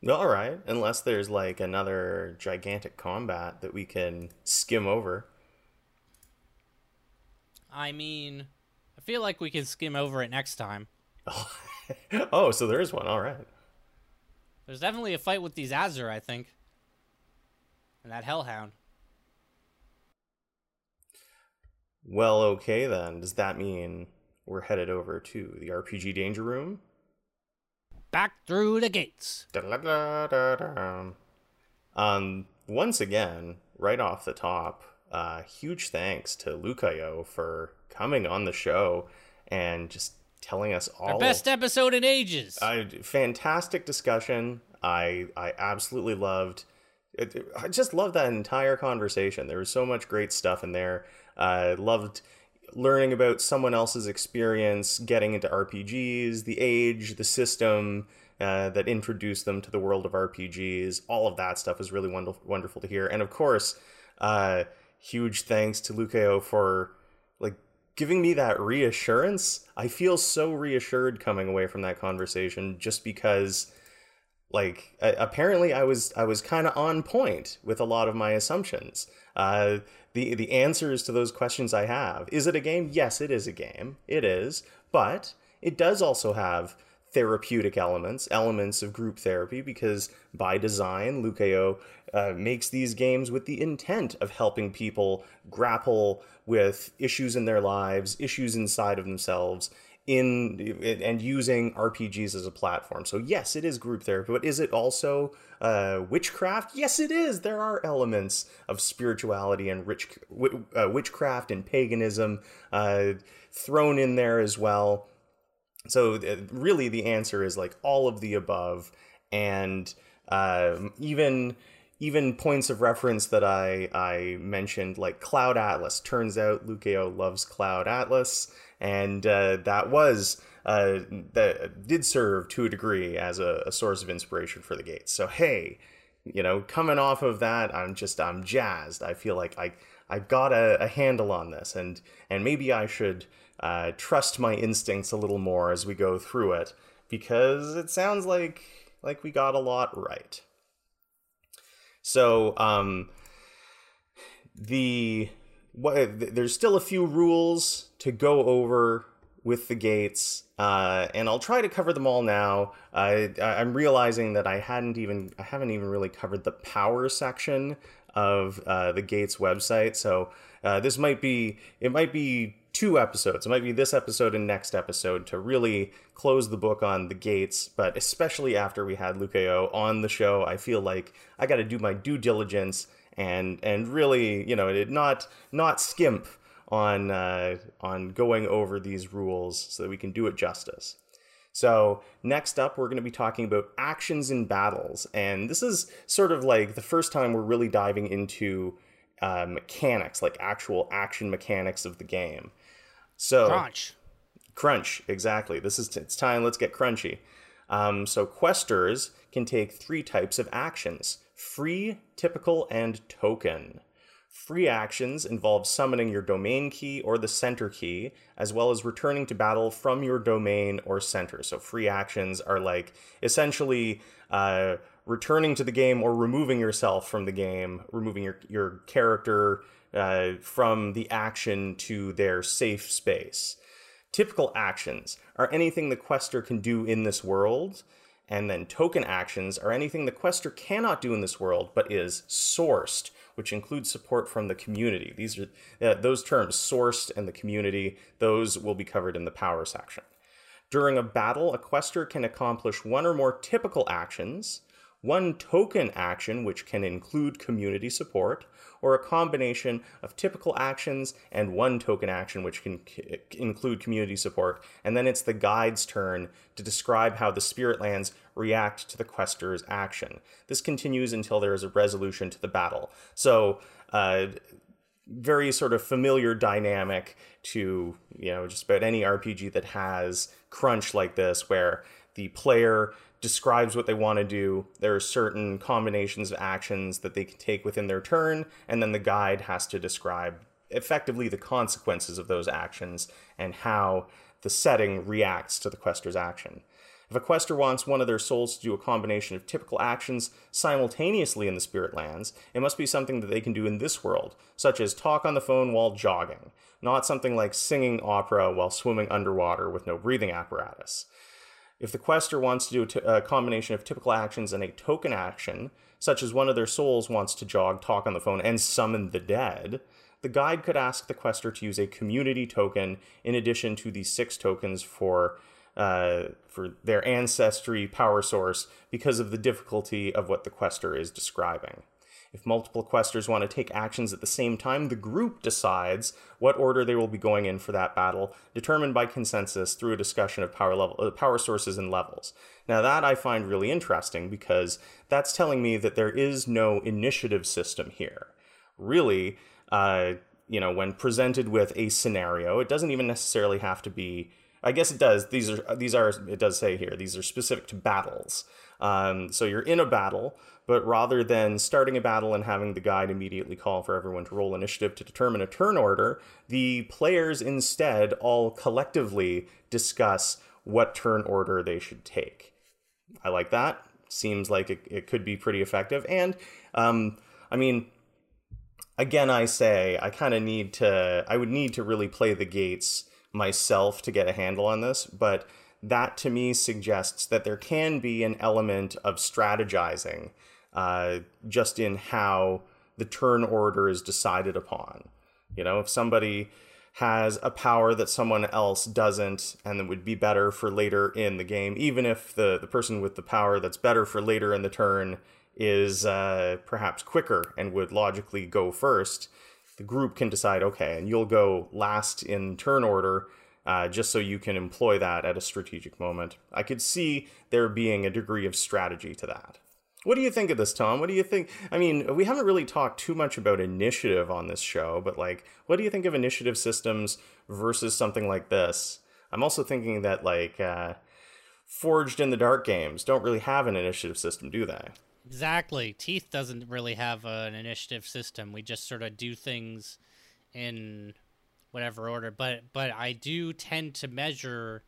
All right, unless there's like another gigantic combat that we can skim over. I mean, I feel like we can skim over it next time. oh, so there is one. All right. There's definitely a fight with these Azer, I think and that hellhound. Well, okay then. Does that mean we're headed over to the RPG Danger Room? Back through the gates. Um, once again, right off the top, uh, huge thanks to Lucayo for coming on the show and just telling us all. Our best episode in ages. Uh, fantastic discussion. I I absolutely loved it, I just love that entire conversation. There was so much great stuff in there. I loved learning about someone else's experience getting into RPGs, the age, the system uh, that introduced them to the world of RPGs. All of that stuff is really wonderful, wonderful to hear. And of course, uh, huge thanks to Lucayo for like giving me that reassurance. I feel so reassured coming away from that conversation just because like apparently I was I was kind of on point with a lot of my assumptions. Uh, the the answers to those questions I have. Is it a game? Yes, it is a game. It is, but it does also have therapeutic elements, elements of group therapy, because by design, Lucayo uh, makes these games with the intent of helping people grapple with issues in their lives, issues inside of themselves, in and using RPGs as a platform. So yes, it is group therapy, but is it also uh, witchcraft? Yes, it is. There are elements of spirituality and rich, uh, witchcraft and paganism uh, thrown in there as well. So uh, really, the answer is like all of the above, and um, even even points of reference that I I mentioned, like Cloud Atlas. Turns out Lucayo loves Cloud Atlas and uh, that was uh, that did serve to a degree as a, a, source of inspiration for the gates. So hey, you know, coming off of that, I'm just I'm jazzed. I feel like I I've got a, a handle on this, and and maybe I should uh, trust my instincts a little more as we go through it because it sounds like like we got a lot right. So um, the what there's still a few rules to go over with the gates, uh, and I'll try to cover them all now. I, I'm realizing that I hadn't even I haven't even really covered the power section of uh, the gates website, so uh, this might be it might be two episodes. It might be this episode and next episode to really close the book on the gates, but especially after we had Lucayo on the show, I feel like I got to do my due diligence and and really, you know, did not not skimp on uh, on going over these rules so that we can do it justice. So next up, we're going to be talking about actions in battles, and this is sort of like the first time we're really diving into uh, mechanics, like actual action mechanics of the game. So crunch, crunch, exactly. This is it's time. Let's get crunchy. Um, so questers can take three types of actions: free, typical, and token. Free actions involve summoning your domain key or the center key, as well as returning to battle from your domain or center. So, free actions are like essentially uh, returning to the game or removing yourself from the game, removing your, your character uh, from the action to their safe space. Typical actions are anything the quester can do in this world, and then token actions are anything the quester cannot do in this world but is sourced which includes support from the community. These are uh, those terms, sourced and the community, those will be covered in the power section. During a battle, a quester can accomplish one or more typical actions, one token action, which can include community support, or a combination of typical actions and one token action, which can c- include community support. And then it's the guide's turn to describe how the spirit lands react to the quester's action. This continues until there is a resolution to the battle. So, uh, very sort of familiar dynamic to you know just about any RPG that has crunch like this, where the player describes what they want to do. There are certain combinations of actions that they can take within their turn, and then the guide has to describe effectively the consequences of those actions and how the setting reacts to the quester's action. If a quester wants one of their souls to do a combination of typical actions simultaneously in the spirit lands, it must be something that they can do in this world, such as talk on the phone while jogging, not something like singing opera while swimming underwater with no breathing apparatus. If the quester wants to do a, t- a combination of typical actions and a token action, such as one of their souls wants to jog, talk on the phone, and summon the dead, the guide could ask the quester to use a community token in addition to the six tokens for uh, for their ancestry power source because of the difficulty of what the quester is describing. If multiple questers want to take actions at the same time, the group decides what order they will be going in for that battle, determined by consensus through a discussion of power level uh, power sources and levels. Now that I find really interesting because that's telling me that there is no initiative system here. Really, uh, you know, when presented with a scenario, it doesn't even necessarily have to be I guess it does. These are these are it does say here these are specific to battles. Um, so you're in a battle, but rather than starting a battle and having the guide immediately call for everyone to roll initiative to determine a turn order, the players instead all collectively discuss what turn order they should take. I like that. seems like it, it could be pretty effective. And um, I mean, again, I say I kind of need to. I would need to really play the gates myself to get a handle on this, but that to me suggests that there can be an element of strategizing uh, just in how the turn order is decided upon. You know, if somebody has a power that someone else doesn't and that would be better for later in the game, even if the, the person with the power that's better for later in the turn is uh, perhaps quicker and would logically go first, the group can decide, okay, and you'll go last in turn order uh, just so you can employ that at a strategic moment. I could see there being a degree of strategy to that. What do you think of this, Tom? What do you think? I mean, we haven't really talked too much about initiative on this show, but like, what do you think of initiative systems versus something like this? I'm also thinking that like uh, Forged in the Dark games don't really have an initiative system, do they? Exactly. Teeth doesn't really have an initiative system. We just sort of do things in whatever order. But but I do tend to measure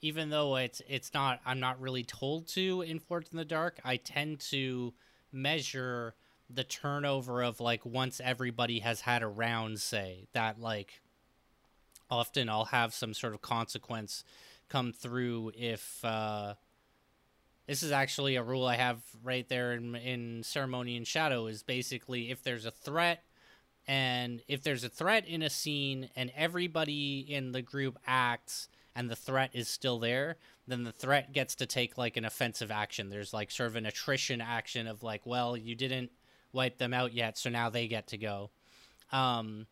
even though it's it's not I'm not really told to in Forged in the Dark, I tend to measure the turnover of like once everybody has had a round say that like often I'll have some sort of consequence come through if uh this is actually a rule I have right there in, in Ceremony and Shadow is basically if there's a threat and if there's a threat in a scene and everybody in the group acts and the threat is still there, then the threat gets to take like an offensive action. There's like sort of an attrition action of like, well, you didn't wipe them out yet, so now they get to go. Um,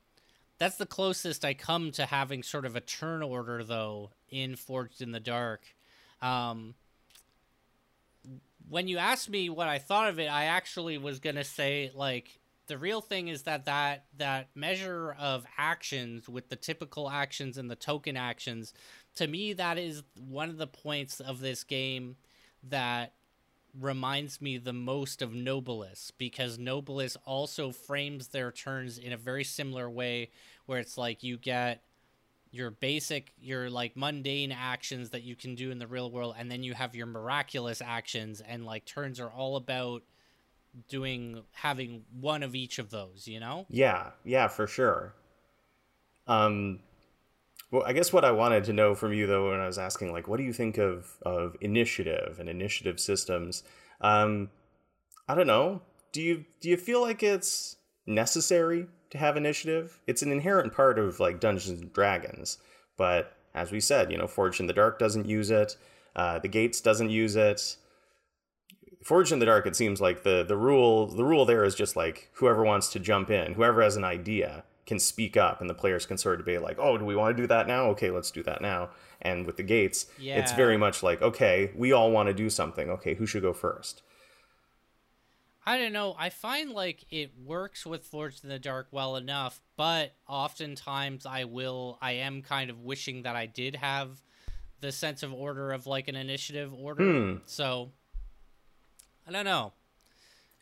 that's the closest I come to having sort of a turn order though in Forged in the Dark. Um, when you asked me what I thought of it, I actually was gonna say like the real thing is that that that measure of actions with the typical actions and the token actions to me that is one of the points of this game that reminds me the most of Nobilis because Nobilis also frames their turns in a very similar way where it's like you get your basic your like mundane actions that you can do in the real world and then you have your miraculous actions and like turns are all about doing having one of each of those, you know? Yeah, yeah, for sure. Um well, I guess what I wanted to know from you though when I was asking like what do you think of of initiative and initiative systems? Um I don't know. Do you do you feel like it's necessary to have initiative? It's an inherent part of like Dungeons and Dragons, but as we said, you know, in the Dark doesn't use it. Uh, the Gates doesn't use it. Forged in the Dark, it seems like the the rule the rule there is just like whoever wants to jump in, whoever has an idea can speak up, and the players can sort of be like, "Oh, do we want to do that now? Okay, let's do that now." And with the gates, yeah. it's very much like, "Okay, we all want to do something. Okay, who should go first? I don't know. I find like it works with Forged in the Dark well enough, but oftentimes I will. I am kind of wishing that I did have the sense of order of like an initiative order. Hmm. So I don't know.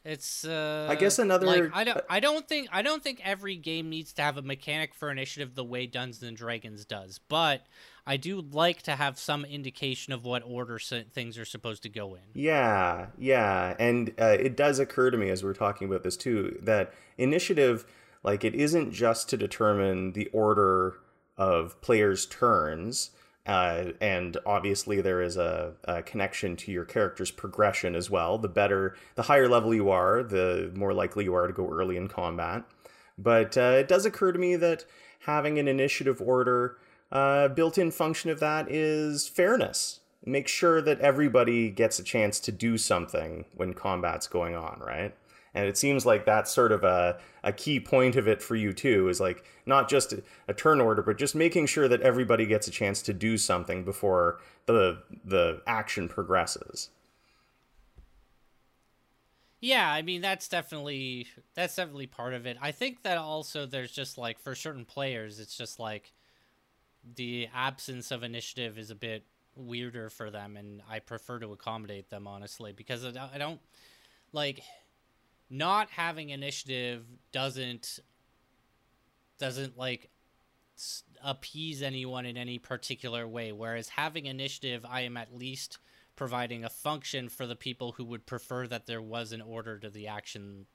It's uh I guess another like, I don't I don't think I don't think every game needs to have a mechanic for initiative the way Dungeons and Dragons does, but I do like to have some indication of what order things are supposed to go in. Yeah, yeah, and uh, it does occur to me as we're talking about this too that initiative like it isn't just to determine the order of players' turns uh, and obviously, there is a, a, connection to your character's progression as well. The better, the higher level you are, the more likely you are to go early in combat. But uh, it does occur to me that having an initiative order, uh, built in function of that is fairness. Make sure that everybody gets a chance to do something when combat's going on, right? And it seems like that's sort of a, a key point of it for you too is like not just a, turn order but just making sure that everybody gets a chance to do something before the the action progresses. Yeah i mean that's definitely that's definitely part of it. I think that also there's just like for certain players it's just like the absence of initiative is a bit weirder for them and i prefer to accommodate them honestly because i don't like not having initiative doesn't doesn't like appease anyone in any particular way whereas having initiative i am at least providing a function for the people who would prefer that there was an order to the action,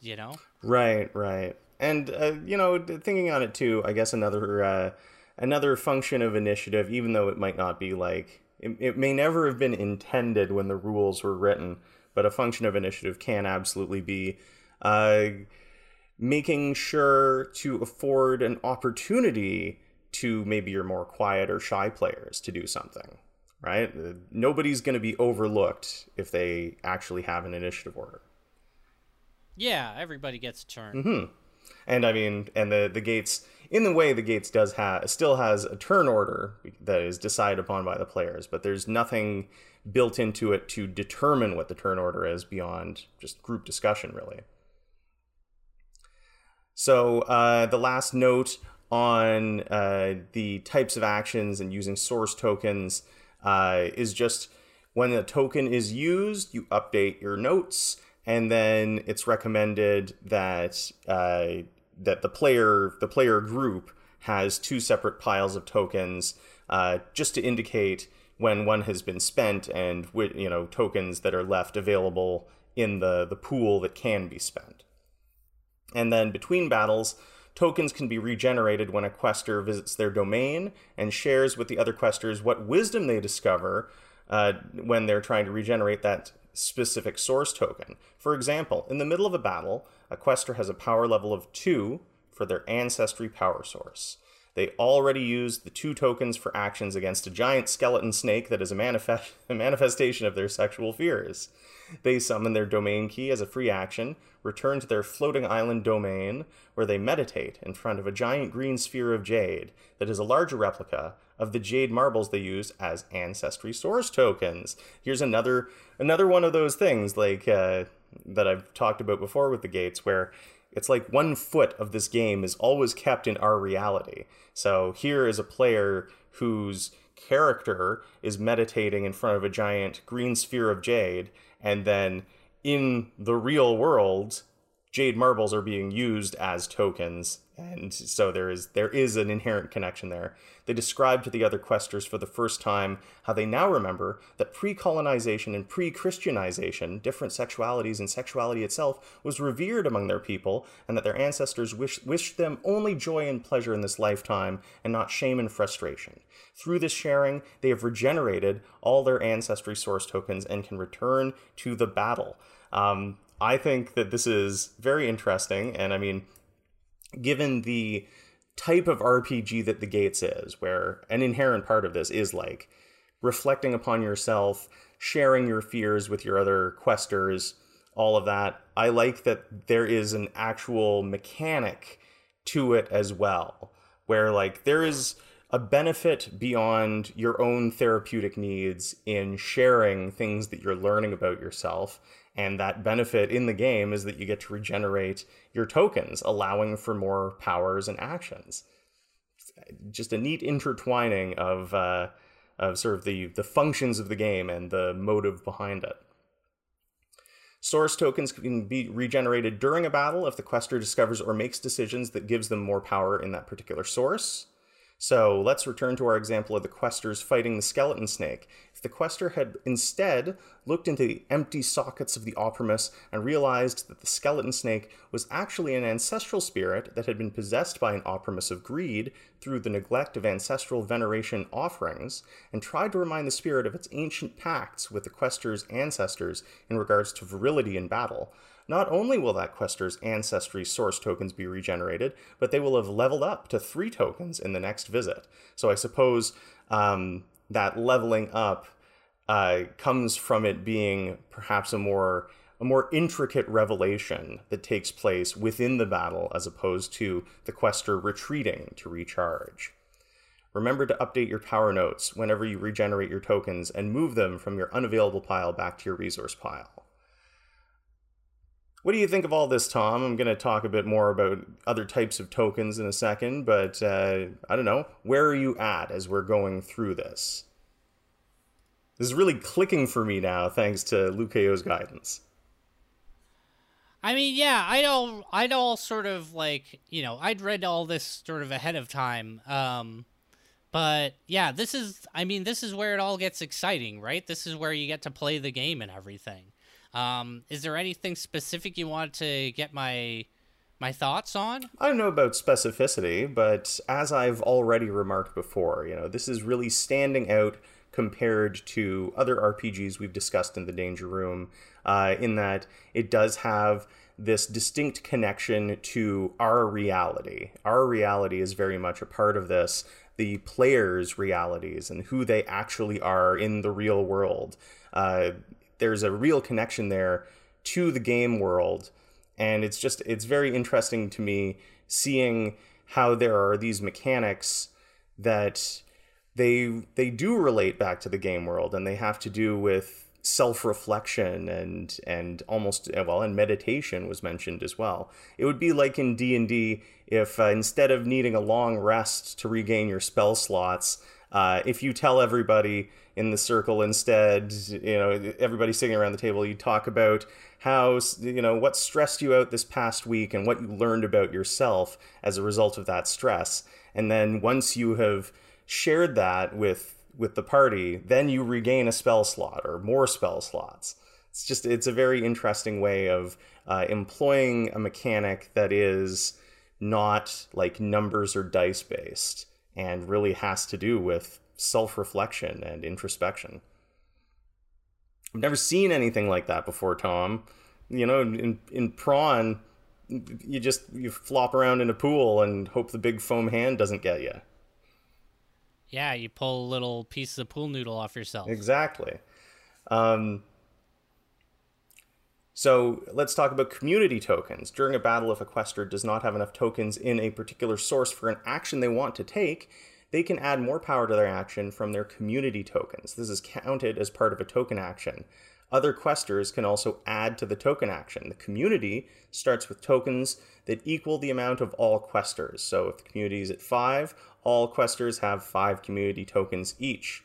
you know? Right, right. And uh, you know, thinking on it too, I guess another uh, another function of initiative, even though it might not be like it, it may never have been intended when the rules were written, but a function of initiative can absolutely be uh, making sure to afford an opportunity to maybe your more quiet or shy players to do something, right? Nobody's going to be overlooked if they actually have an initiative order. Yeah, everybody gets a turn. Mm-hmm. And I mean, and the the gates in the way the gates does have still has a turn order that is decided upon by the players, but there's nothing built into it to determine what the turn order is beyond just group discussion, really. So uh, the last note on uh, the types of actions and using source tokens uh, is just when a token is used, you update your notes, and then it's recommended that uh, that the player the player group has two separate piles of tokens uh, just to indicate when one has been spent and you know tokens that are left available in the the pool that can be spent. And then between battles, tokens can be regenerated when a quester visits their domain and shares with the other questers what wisdom they discover uh, when they're trying to regenerate that specific source token. For example, in the middle of a battle, a quester has a power level of 2 for their ancestry power source. They already used the two tokens for actions against a giant skeleton snake that is a, manifest- a manifestation of their sexual fears. They summon their domain key as a free action, return to their floating island domain, where they meditate in front of a giant green sphere of jade that is a larger replica of the jade marbles they use as ancestry source tokens. Here's another another one of those things like uh, that I've talked about before with the gates, where it's like one foot of this game is always kept in our reality. So here is a player whose character is meditating in front of a giant green sphere of jade, and then in the real world, jade marbles are being used as tokens and so there is there is an inherent connection there. They describe to the other questers for the first time how they now remember that pre-colonization and pre-Christianization, different sexualities and sexuality itself, was revered among their people, and that their ancestors wish, wished them only joy and pleasure in this lifetime, and not shame and frustration. Through this sharing, they have regenerated all their ancestry source tokens and can return to the battle. Um, I think that this is very interesting, and I mean, given the type of RPG that the Gates is, where an inherent part of this is like reflecting upon yourself, sharing your fears with your other questers, all of that. I like that there is an actual mechanic to it as well, where like there is a benefit beyond your own therapeutic needs in sharing things that you're learning about yourself and that benefit in the game is that you get to regenerate your tokens, allowing for more powers and actions. Just a neat intertwining of uh, of sort of the the functions of the game and the motive behind it. Source tokens can be regenerated during a battle if the quester discovers or makes decisions that gives them more power in that particular source. So let's return to our example of the questers fighting the skeleton snake. If the quester had instead looked into the empty sockets of the oprimus and realized that the skeleton snake was actually an ancestral spirit that had been possessed by an oprimus of greed through the neglect of ancestral veneration offerings, and tried to remind the spirit of its ancient pacts with the quester's ancestors in regards to virility in battle, not only will that quester's ancestry source tokens be regenerated, but they will have leveled up to three tokens in the next visit. So I suppose um, that leveling up uh, comes from it being perhaps a more a more intricate revelation that takes place within the battle as opposed to the quester retreating to recharge. Remember to update your power notes whenever you regenerate your tokens and move them from your unavailable pile back to your resource pile. What do you think of all this, Tom? I'm going to talk a bit more about other types of tokens in a second, but uh, I don't know. Where are you at as we're going through this? This is really clicking for me now, thanks to Lucayo's guidance. I mean, yeah, I'd all, I'd all sort of like, you know, I'd read all this sort of ahead of time, um, but yeah, this is I mean, this is where it all gets exciting, right? This is where you get to play the game and everything. Um, is there anything specific you want to get my my thoughts on? I don't know about specificity, but as I've already remarked before, you know, this is really standing out compared to other RPGs we've discussed in the Danger Room, uh, in that it does have this distinct connection to our reality. Our reality is very much a part of this, the players' realities and who they actually are in the real world. Uh, there's a real connection there to the game world. And it's just it's very interesting to me seeing how there are these mechanics that they they do relate back to the game world and they have to do with self-reflection and and almost well and meditation was mentioned as well. It would be like in d&d if uh, instead of needing a long rest to regain your spell slots uh, if you tell everybody in the circle instead, you know, everybody sitting around the table, you talk about how, you know, what stressed you out this past week and what you learned about yourself as a result of that stress. And then once you have shared that with with the party, then you regain a spell slot or more spell slots. It's just it's a very interesting way of uh, employing a mechanic that is not like numbers or dice based and really has to do with self reflection and introspection. I've never seen anything like that before, Tom. You know, in, in prawn, you just you flop around in a pool and hope the big foam hand doesn't get you. Yeah, you pull a little piece of pool noodle off yourself. Exactly. Um, so let's talk about community tokens. During a battle, if a quester does not have enough tokens in a particular source for an action they want to take, they can add more power to their action from their community tokens. This is counted as part of a token action. Other questers can also add to the token action. The community starts with tokens that equal the amount of all questers. So if the community is at five, all questers have five community tokens each.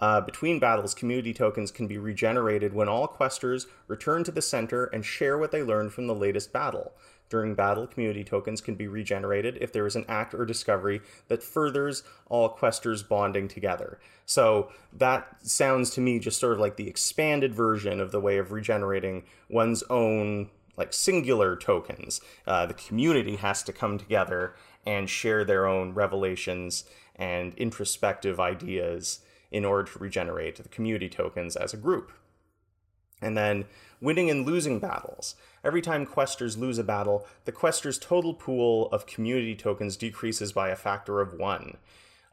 Uh, between battles, community tokens can be regenerated when all questers return to the center and share what they learned from the latest battle. During battle, community tokens can be regenerated if there is an act or discovery that furthers all questers bonding together. So that sounds to me just sort of like the expanded version of the way of regenerating one's own like singular tokens. Uh, the community has to come together and share their own revelations and introspective ideas in order to regenerate the community tokens as a group. And then winning and losing battles. Every time questers lose a battle, the quester's total pool of community tokens decreases by a factor of one.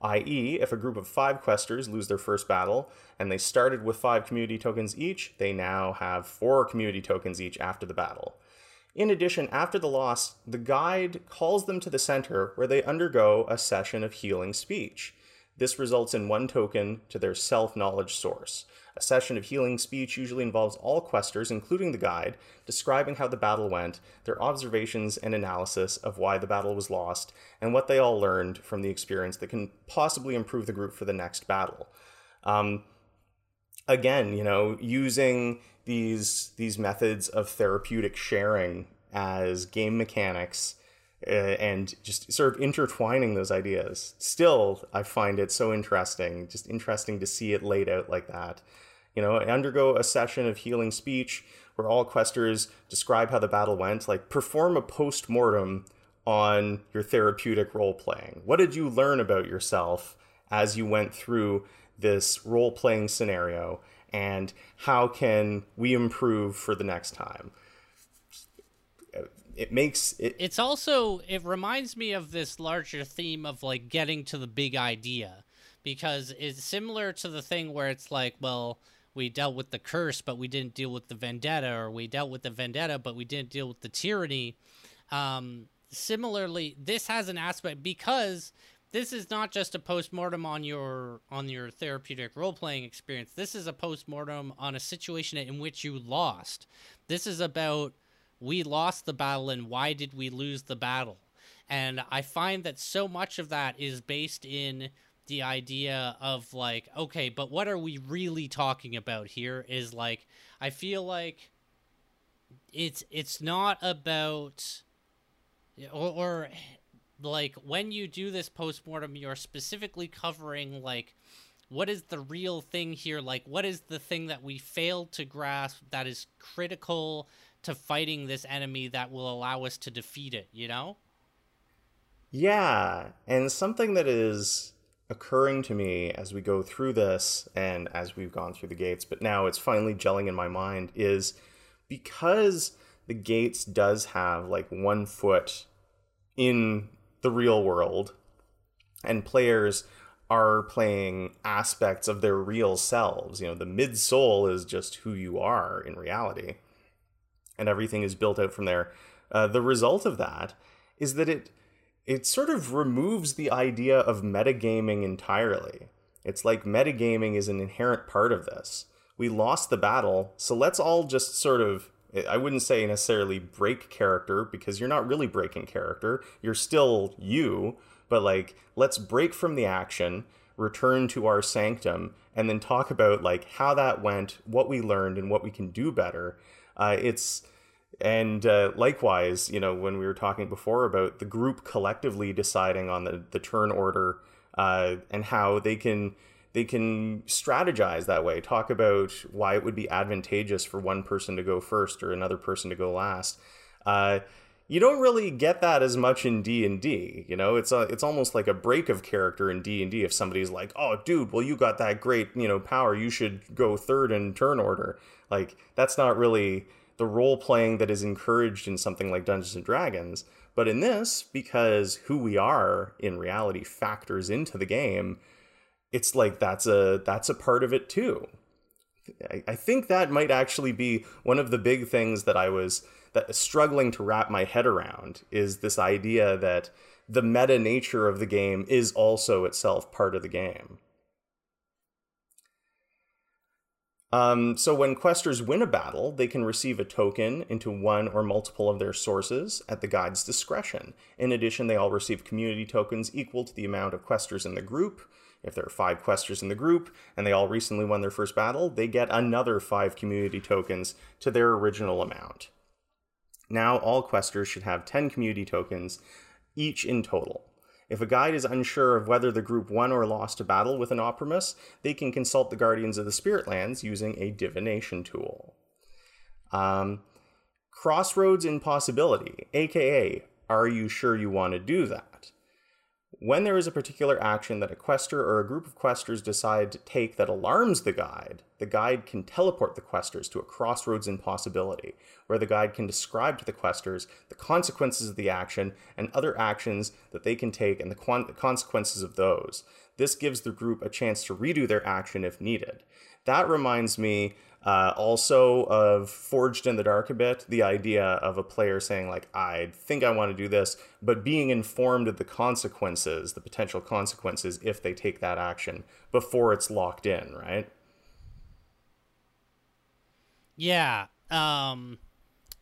I.e., if a group of five questers lose their first battle and they started with five community tokens each, they now have four community tokens each after the battle. In addition, after the loss, the guide calls them to the center where they undergo a session of healing speech. This results in one token to their self knowledge source. A session of healing speech usually involves all questers, including the guide, describing how the battle went, their observations and analysis of why the battle was lost, and what they all learned from the experience that can possibly improve the group for the next battle. Um, again, you know, using these these methods of therapeutic sharing as game mechanics uh, and just sort of intertwining those ideas. Still, I find it so interesting, just interesting to see it laid out like that. You know, I undergo a session of healing speech where all questers describe how the battle went, like perform a post mortem on your therapeutic role playing. What did you learn about yourself as you went through this role playing scenario, and how can we improve for the next time? It makes it it's also it reminds me of this larger theme of like getting to the big idea because it's similar to the thing where it's like well we dealt with the curse but we didn't deal with the vendetta or we dealt with the vendetta but we didn't deal with the tyranny. Um, similarly this has an aspect because this is not just a post-mortem on your on your therapeutic role-playing experience. This is a post-mortem on a situation in which you lost. This is about we lost the battle and why did we lose the battle? And I find that so much of that is based in the idea of like, okay, but what are we really talking about here? Is like, I feel like it's it's not about or, or like when you do this postmortem, you're specifically covering like what is the real thing here? Like what is the thing that we failed to grasp that is critical to fighting this enemy that will allow us to defeat it, you know? Yeah, and something that is occurring to me as we go through this and as we've gone through the gates, but now it's finally gelling in my mind is because the gates does have like one foot in the real world and players are playing aspects of their real selves. You know, the mid soul is just who you are in reality, and everything is built out from there. Uh, the result of that is that it it sort of removes the idea of metagaming entirely. It's like metagaming is an inherent part of this. We lost the battle, so let's all just sort of I wouldn't say necessarily break character because you're not really breaking character. You're still you, but like let's break from the action, return to our sanctum, and then talk about like how that went, what we learned, and what we can do better. Uh, it's and uh, likewise, you know, when we were talking before about the group collectively deciding on the, the turn order uh, and how they can they can strategize that way. Talk about why it would be advantageous for one person to go first or another person to go last. Uh, you don't really get that as much in D and D. You know, it's a, it's almost like a break of character in D and D. If somebody's like, "Oh, dude, well, you got that great, you know, power. You should go third in turn order." Like that's not really the role playing that is encouraged in something like Dungeons and Dragons. But in this, because who we are in reality factors into the game, it's like that's a that's a part of it too. I, I think that might actually be one of the big things that I was that struggling to wrap my head around is this idea that the meta nature of the game is also itself part of the game. Um, so when questers win a battle, they can receive a token into one or multiple of their sources at the guide's discretion. In addition, they all receive community tokens equal to the amount of questers in the group. If there are five questers in the group and they all recently won their first battle, they get another five community tokens to their original amount. Now, all questers should have 10 community tokens each in total. If a guide is unsure of whether the group won or lost a battle with an Oprimus, they can consult the Guardians of the Spirit Lands using a divination tool. Um, crossroads impossibility, aka, are you sure you want to do that? When there is a particular action that a quester or a group of questers decide to take that alarms the guide, the guide can teleport the questers to a crossroads impossibility, where the guide can describe to the questers the consequences of the action and other actions that they can take and the, the consequences of those. This gives the group a chance to redo their action if needed. That reminds me uh, also of Forged in the Dark a bit, the idea of a player saying, like, I think I want to do this, but being informed of the consequences, the potential consequences if they take that action before it's locked in, right? Yeah. Um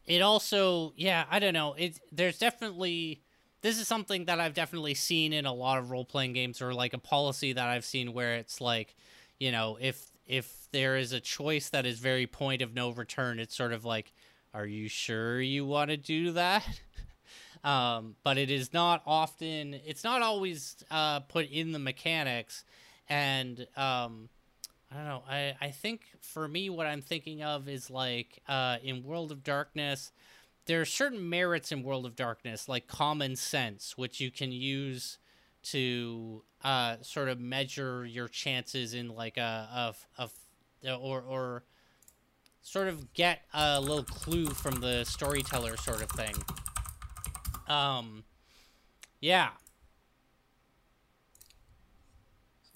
it also yeah, I don't know. It there's definitely this is something that I've definitely seen in a lot of role playing games or like a policy that I've seen where it's like, you know, if if there is a choice that is very point of no return, it's sort of like, are you sure you want to do that? um, but it is not often, it's not always uh, put in the mechanics. And um, I don't know, I, I think for me, what I'm thinking of is like uh, in World of Darkness, there are certain merits in World of Darkness, like common sense, which you can use to uh, sort of measure your chances in like a of of or or sort of get a little clue from the storyteller sort of thing. Um, yeah.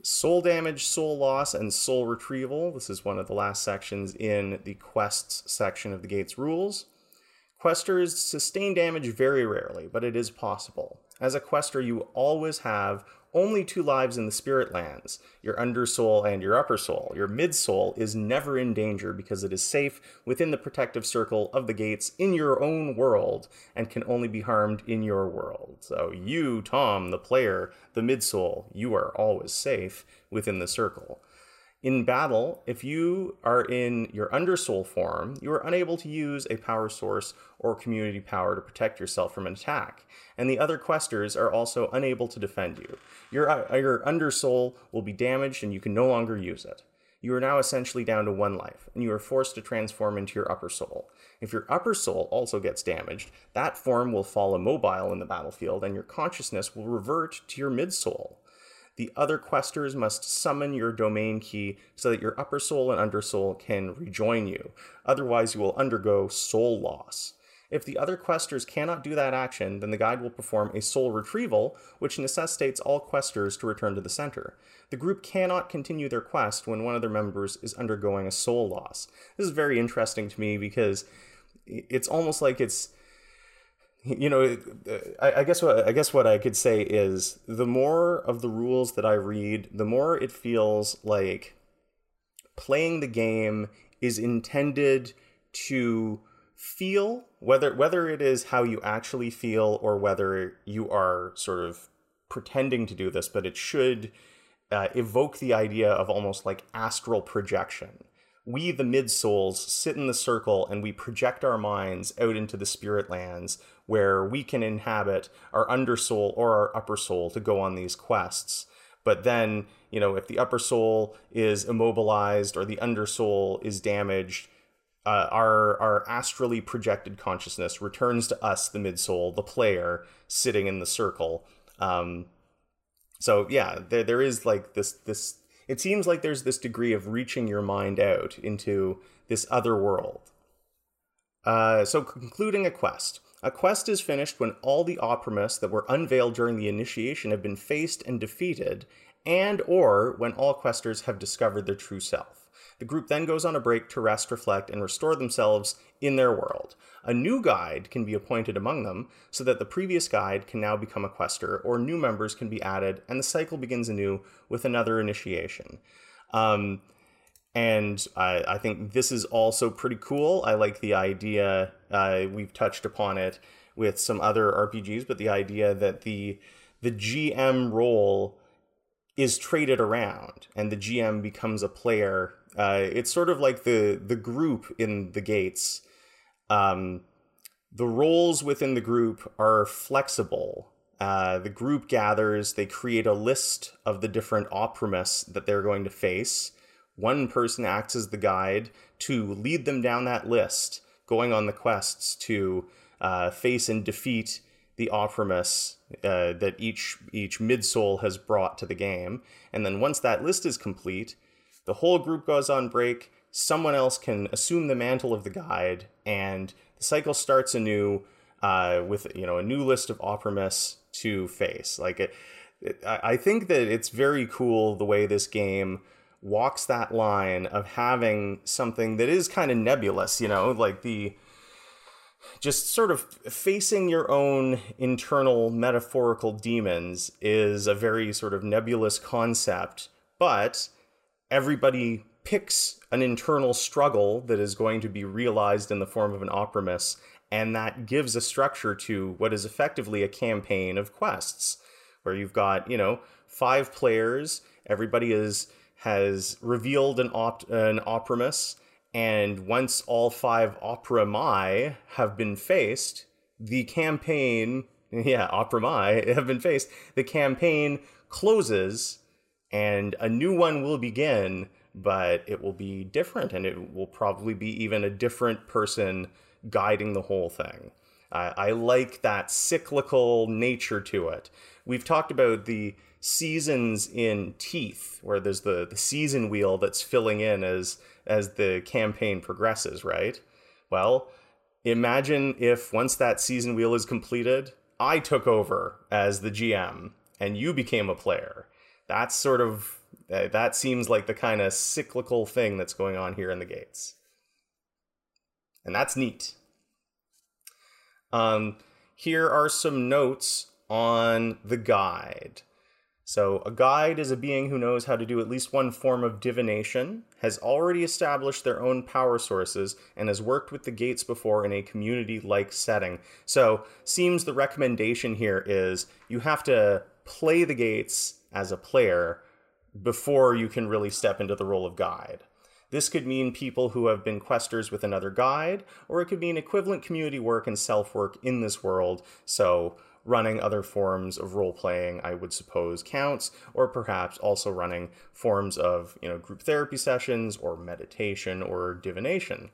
Soul damage, soul loss, and soul retrieval. This is one of the last sections in the quests section of the Gates rules. Questers sustain damage very rarely, but it is possible. As a quester, you always have only two lives in the spirit lands your undersoul and your upper soul. Your mid soul is never in danger because it is safe within the protective circle of the gates in your own world and can only be harmed in your world. So, you, Tom, the player, the mid soul, you are always safe within the circle. In battle, if you are in your Undersoul form, you are unable to use a power source or community power to protect yourself from an attack, and the other questers are also unable to defend you. Your, uh, your Undersoul will be damaged and you can no longer use it. You are now essentially down to one life, and you are forced to transform into your Upper Soul. If your Upper Soul also gets damaged, that form will fall immobile in the battlefield, and your consciousness will revert to your Mid Soul the other questers must summon your domain key so that your upper soul and undersoul can rejoin you. Otherwise, you will undergo soul loss. If the other questers cannot do that action, then the guide will perform a soul retrieval, which necessitates all questers to return to the center. The group cannot continue their quest when one of their members is undergoing a soul loss. This is very interesting to me because it's almost like it's you know, I, I, guess what I guess what I could say is the more of the rules that I read, the more it feels like playing the game is intended to feel whether whether it is how you actually feel or whether you are sort of pretending to do this, but it should uh, evoke the idea of almost like astral projection we, the mid souls, sit in the circle and we project our minds out into the spirit lands where we can inhabit our undersoul or our upper soul to go on these quests. But then, you know, if the upper soul is immobilized or the undersoul is damaged, uh, our our astrally projected consciousness returns to us, the mid soul, the player sitting in the circle. Um, so yeah, there there is like this this it seems like there's this degree of reaching your mind out into this other world. Uh, so, concluding a quest. A quest is finished when all the Oprimus that were unveiled during the initiation have been faced and defeated, and or when all questers have discovered their true self. The group then goes on a break to rest, reflect, and restore themselves in their world. A new guide can be appointed among them so that the previous guide can now become a quester, or new members can be added, and the cycle begins anew with another initiation. Um, and I, I, think this is also pretty cool. I like the idea, uh, we've touched upon it with some other RPGs, but the idea that the the GM role is traded around and the GM becomes a player uh, it's sort of like the the group in the gates. Um, the roles within the group are flexible. Uh, the group gathers. They create a list of the different oprimus that they're going to face. One person acts as the guide to lead them down that list, going on the quests to uh, face and defeat the oprimus uh, that each each mid-soul has brought to the game. And then once that list is complete, the whole group goes on break. Someone else can assume the mantle of the guide, and the cycle starts anew uh, with you know a new list of oprimus to face. Like it, it, I think that it's very cool the way this game walks that line of having something that is kind of nebulous. You know, like the just sort of facing your own internal metaphorical demons is a very sort of nebulous concept, but everybody picks an internal struggle that is going to be realized in the form of an oprimus, and that gives a structure to what is effectively a campaign of quests, where you've got you know five players, everybody is has revealed an op- an oprimus, and once all five oprimi have been faced, the campaign yeah oprimi have been faced, the campaign closes and a new one will begin, but it will be different and it will probably be even a different person guiding the whole thing. I, like that cyclical nature to it. We've talked about the seasons in Teeth, where there's the, the season wheel that's filling in as as the campaign progresses, right? Well, imagine if once that season wheel is completed, I took over as the GM and you became a player that's sort of that seems like the kind of cyclical thing that's going on here in the gates. And that's neat. Um, here are some notes on the guide. So, a guide is a being who knows how to do at least one form of divination, has already established their own power sources, and has worked with the gates before in a community like setting. So, seems the recommendation here is you have to play the gates as a player before you can really step into the role of guide. This could mean people who have been questers with another guide, or it could mean equivalent community work and self work in this world. So, running other forms of role playing, I would suppose, counts, or perhaps also running forms of you know group therapy sessions or meditation or divination.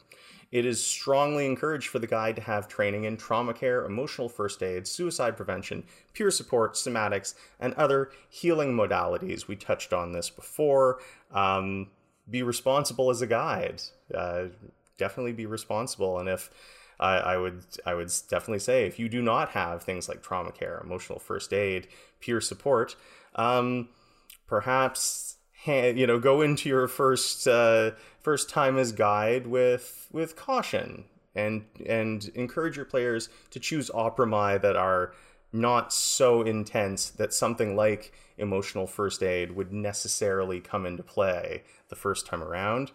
It is strongly encouraged for the guide to have training in trauma care, emotional first aid, suicide prevention, peer support, somatics, and other healing modalities. We touched on this before. Um, be responsible as a guide. Uh, definitely be responsible. And if I, I, would, I would definitely say if you do not have things like trauma care, emotional first aid, peer support, um, perhaps you know go into your first uh, first time as guide with with caution and and encourage your players to choose opera that are not so intense that something like emotional first aid would necessarily come into play the first time around.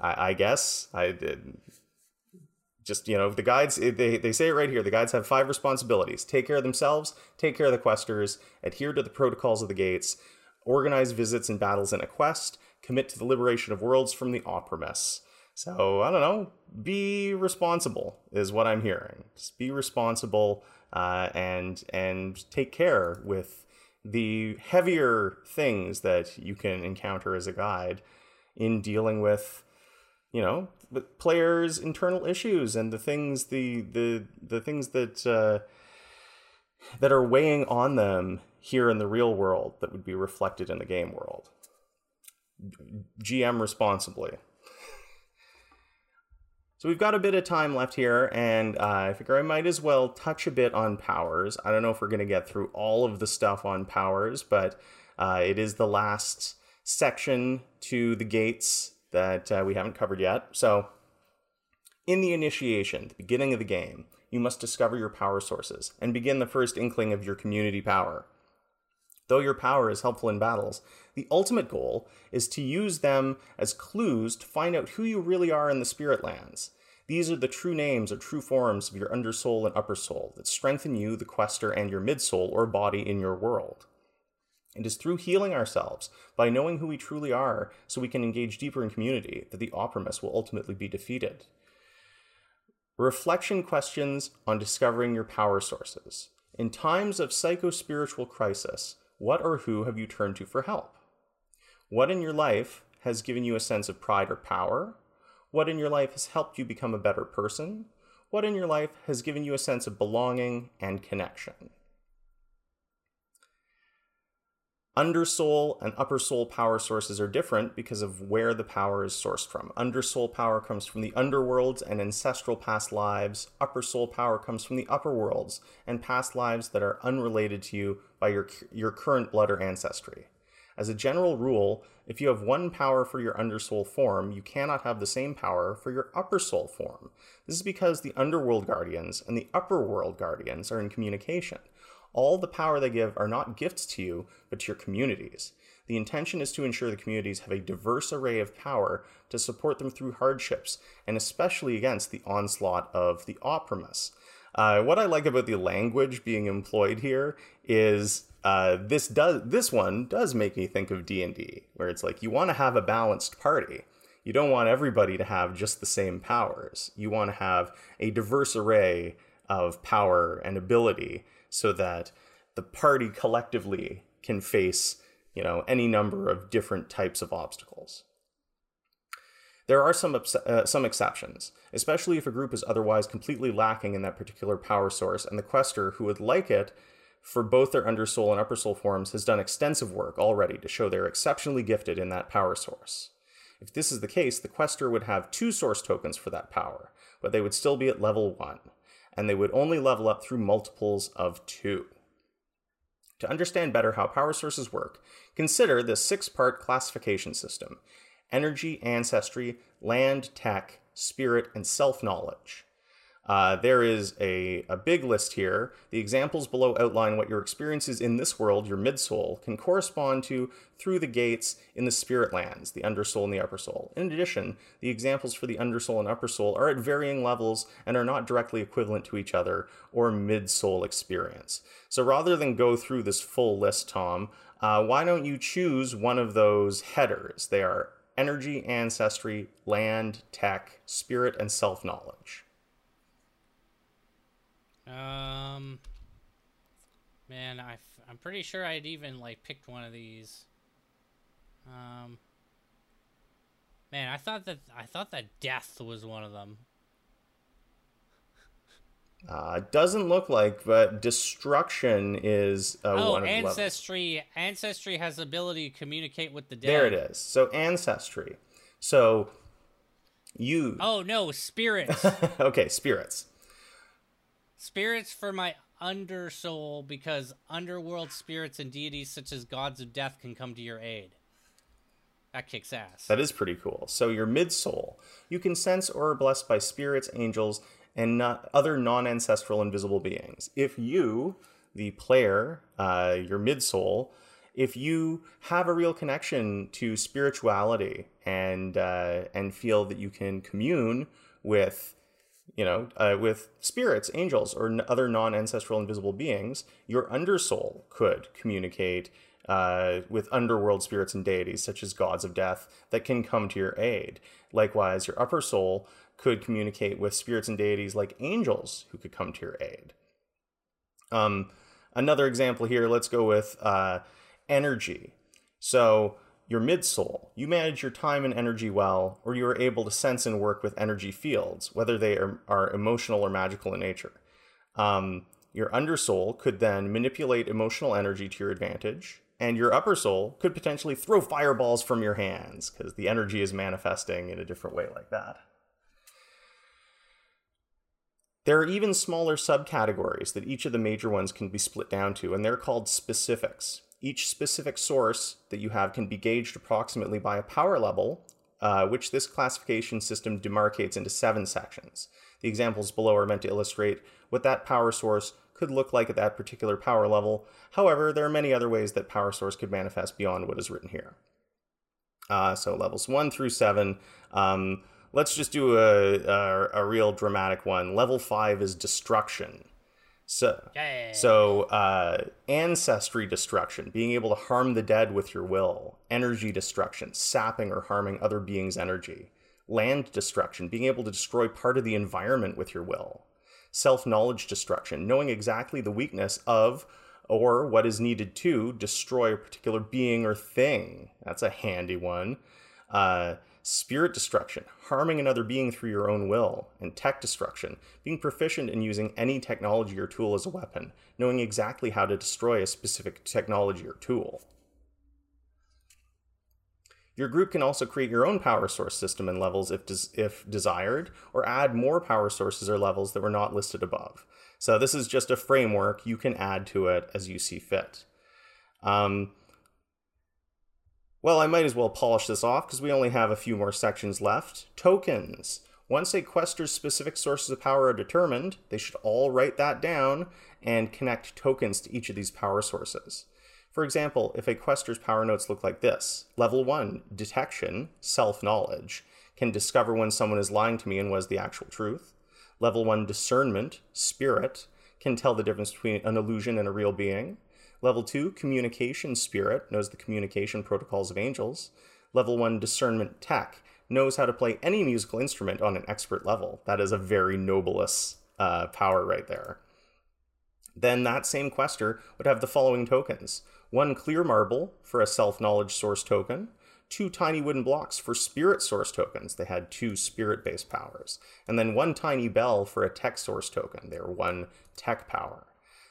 I, I guess I did. Just you know, the guides they they say it right here. The guides have five responsibilities: take care of themselves, take care of the questers, adhere to the protocols of the gates, organize visits and battles in a quest, commit to the liberation of worlds from the Oprimus. So I don't know. Be responsible is what I'm hearing. Just be responsible uh, and and take care with the heavier things that you can encounter as a guide in dealing with, you know, the players' internal issues and the things the the the things that uh, that are weighing on them here in the real world that would be reflected in the game world. GM responsibly. So we've got a bit of time left here, and uh, I figure I might as well touch a bit on powers. I don't know if we're going to get through all of the stuff on powers, but uh, it is the last section to the gates that uh, we haven't covered yet. So, in the initiation, the beginning of the game, you must discover your power sources and begin the first inkling of your community power. Though your power is helpful in battles, the ultimate goal is to use them as clues to find out who you really are in the spirit lands. These are the true names or true forms of your undersoul and upper soul that strengthen you, the quester, and your midsoul or body in your world. It is through healing ourselves, by knowing who we truly are, so we can engage deeper in community, that the Oprimus will ultimately be defeated. Reflection questions on discovering your power sources. In times of psycho spiritual crisis, what or who have you turned to for help? What in your life has given you a sense of pride or power? What in your life has helped you become a better person? What in your life has given you a sense of belonging and connection? Undersoul and upper soul power sources are different because of where the power is sourced from. Undersoul power comes from the underworlds and ancestral past lives. Upper soul power comes from the upper worlds and past lives that are unrelated to you by your, your current blood or ancestry. As a general rule, if you have one power for your undersoul form, you cannot have the same power for your upper soul form. This is because the underworld guardians and the upper world guardians are in communication. All the power they give are not gifts to you, but to your communities. The intention is to ensure the communities have a diverse array of power to support them through hardships, and especially against the onslaught of the Oprimus. Uh, what I like about the language being employed here is uh, this does this one does make me think of D and D, where it's like you want to have a balanced party. You don't want everybody to have just the same powers. You want to have a diverse array of power and ability so that the party collectively can face you know any number of different types of obstacles. There are some uh, some exceptions especially if a group is otherwise completely lacking in that particular power source and the quester who would like it for both their undersoul and upper soul forms has done extensive work already to show they're exceptionally gifted in that power source. If this is the case the quester would have two source tokens for that power but they would still be at level 1 and they would only level up through multiples of 2. To understand better how power sources work, consider the six part classification system energy, ancestry, land, tech, spirit, and self knowledge. Uh, there is a, a big list here. The examples below outline what your experiences in this world, your midsoul, can correspond to through the gates in the spirit lands, the undersoul and the upper soul. In addition, the examples for the undersoul and upper soul are at varying levels and are not directly equivalent to each other or midsoul experience. So rather than go through this full list, Tom, uh, why don't you choose one of those headers? They are energy, ancestry, land, tech, spirit, and self knowledge. Um, man, I I'm pretty sure I'd even like picked one of these. Um, man, I thought that I thought that death was one of them. Uh, it doesn't look like, but destruction is uh, oh, one of ancestry. The ancestry has ability to communicate with the dead. There it is. So ancestry. So you. Oh no, spirits. okay, spirits. Spirits for my undersoul because underworld spirits and deities such as gods of death can come to your aid. That kicks ass. That is pretty cool. So your mid-soul, you can sense or are blessed by spirits, angels, and not other non-ancestral invisible beings. If you, the player, uh, your mid-soul, if you have a real connection to spirituality and uh, and feel that you can commune with you know uh, with spirits angels or n- other non-ancestral invisible beings your undersoul could communicate uh, with underworld spirits and deities such as gods of death that can come to your aid. Likewise, your upper soul could communicate with spirits and deities like angels who could come to your aid. Um, another example here, let's go with uh, energy. So, your mid soul, you manage your time and energy well, or you are able to sense and work with energy fields, whether they are, are emotional or magical in nature. Um, your undersoul could then manipulate emotional energy to your advantage and your upper soul could potentially throw fireballs from your hands because the energy is manifesting in a different way like that. There are even smaller subcategories that each of the major ones can be split down to, and they're called specifics. Each specific source that you have can be gauged approximately by a power level, uh, which this classification system demarcates into seven sections. The examples below are meant to illustrate what that power source could look like at that particular power level. However, there are many other ways that power source could manifest beyond what is written here. Uh, so levels one through seven. Um, let's just do a, a, a, real dramatic one. Level five is destruction. So, so uh, ancestry destruction, being able to harm the dead with your will. Energy destruction, sapping or harming other beings' energy. Land destruction, being able to destroy part of the environment with your will self knowledge destruction, knowing exactly the weakness of or what is needed to destroy a particular being or thing. That's a handy one. Uh, spirit destruction, harming another being through your own will, and tech destruction, being proficient in using any technology or tool as a weapon, knowing exactly how to destroy a specific technology or tool. Your group can also create your own power source system and levels if, des- if desired, or add more power sources or levels that were not listed above. So this is just a framework. You can add to it as you see fit. Um, well, I might as well polish this off because we only have a few more sections left. Tokens. Once a quester's specific sources of power are determined, they should all write that down and connect tokens to each of these power sources. For example, if a quester's power notes look like this Level 1, detection, self knowledge, can discover when someone is lying to me and was the actual truth. Level 1, discernment, spirit, can tell the difference between an illusion and a real being. Level 2, communication spirit, knows the communication protocols of angels. Level 1, discernment tech, knows how to play any musical instrument on an expert level. That is a very Nobilis uh, power right there. Then that same quester would have the following tokens one clear marble for a self knowledge source token, two tiny wooden blocks for spirit source tokens. They had two spirit based powers, and then one tiny bell for a tech source token. They were one tech power.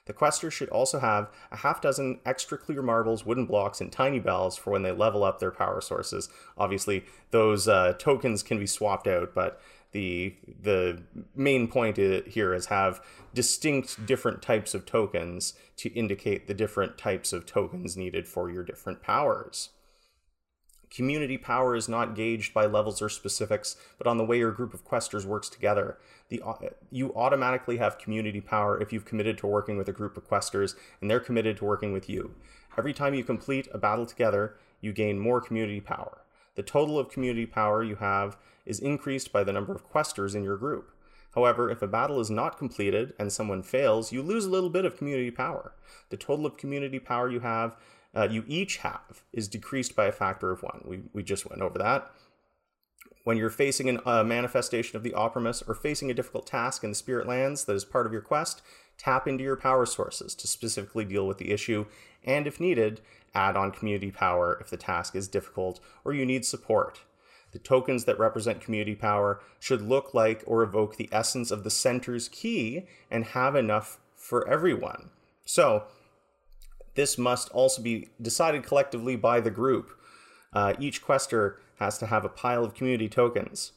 The quester should also have a half dozen extra clear marbles, wooden blocks, and tiny bells for when they level up their power sources. Obviously, those uh, tokens can be swapped out, but the the main point here is have distinct different types of tokens to indicate the different types of tokens needed for your different powers. Community power is not gauged by levels or specifics, but on the way your group of questers works together. The, uh, you automatically have community power if you've committed to working with a group of questers and they're committed to working with you. Every time you complete a battle together, you gain more community power. The total of community power you have is increased by the number of questers in your group. However, if a battle is not completed and someone fails, you lose a little bit of community power. The total of community power you have uh, you each have is decreased by a factor of one. We, we just went over that. When you're facing a manifestation of the Oprimus or facing a difficult task in the Spirit Lands that is part of your quest, tap into your power sources to specifically deal with the issue, and if needed, add on community power if the task is difficult or you need support. The tokens that represent community power should look like or evoke the essence of the center's key and have enough for everyone. So, this must also be decided collectively by the group. Uh, each quester has to have a pile of community tokens.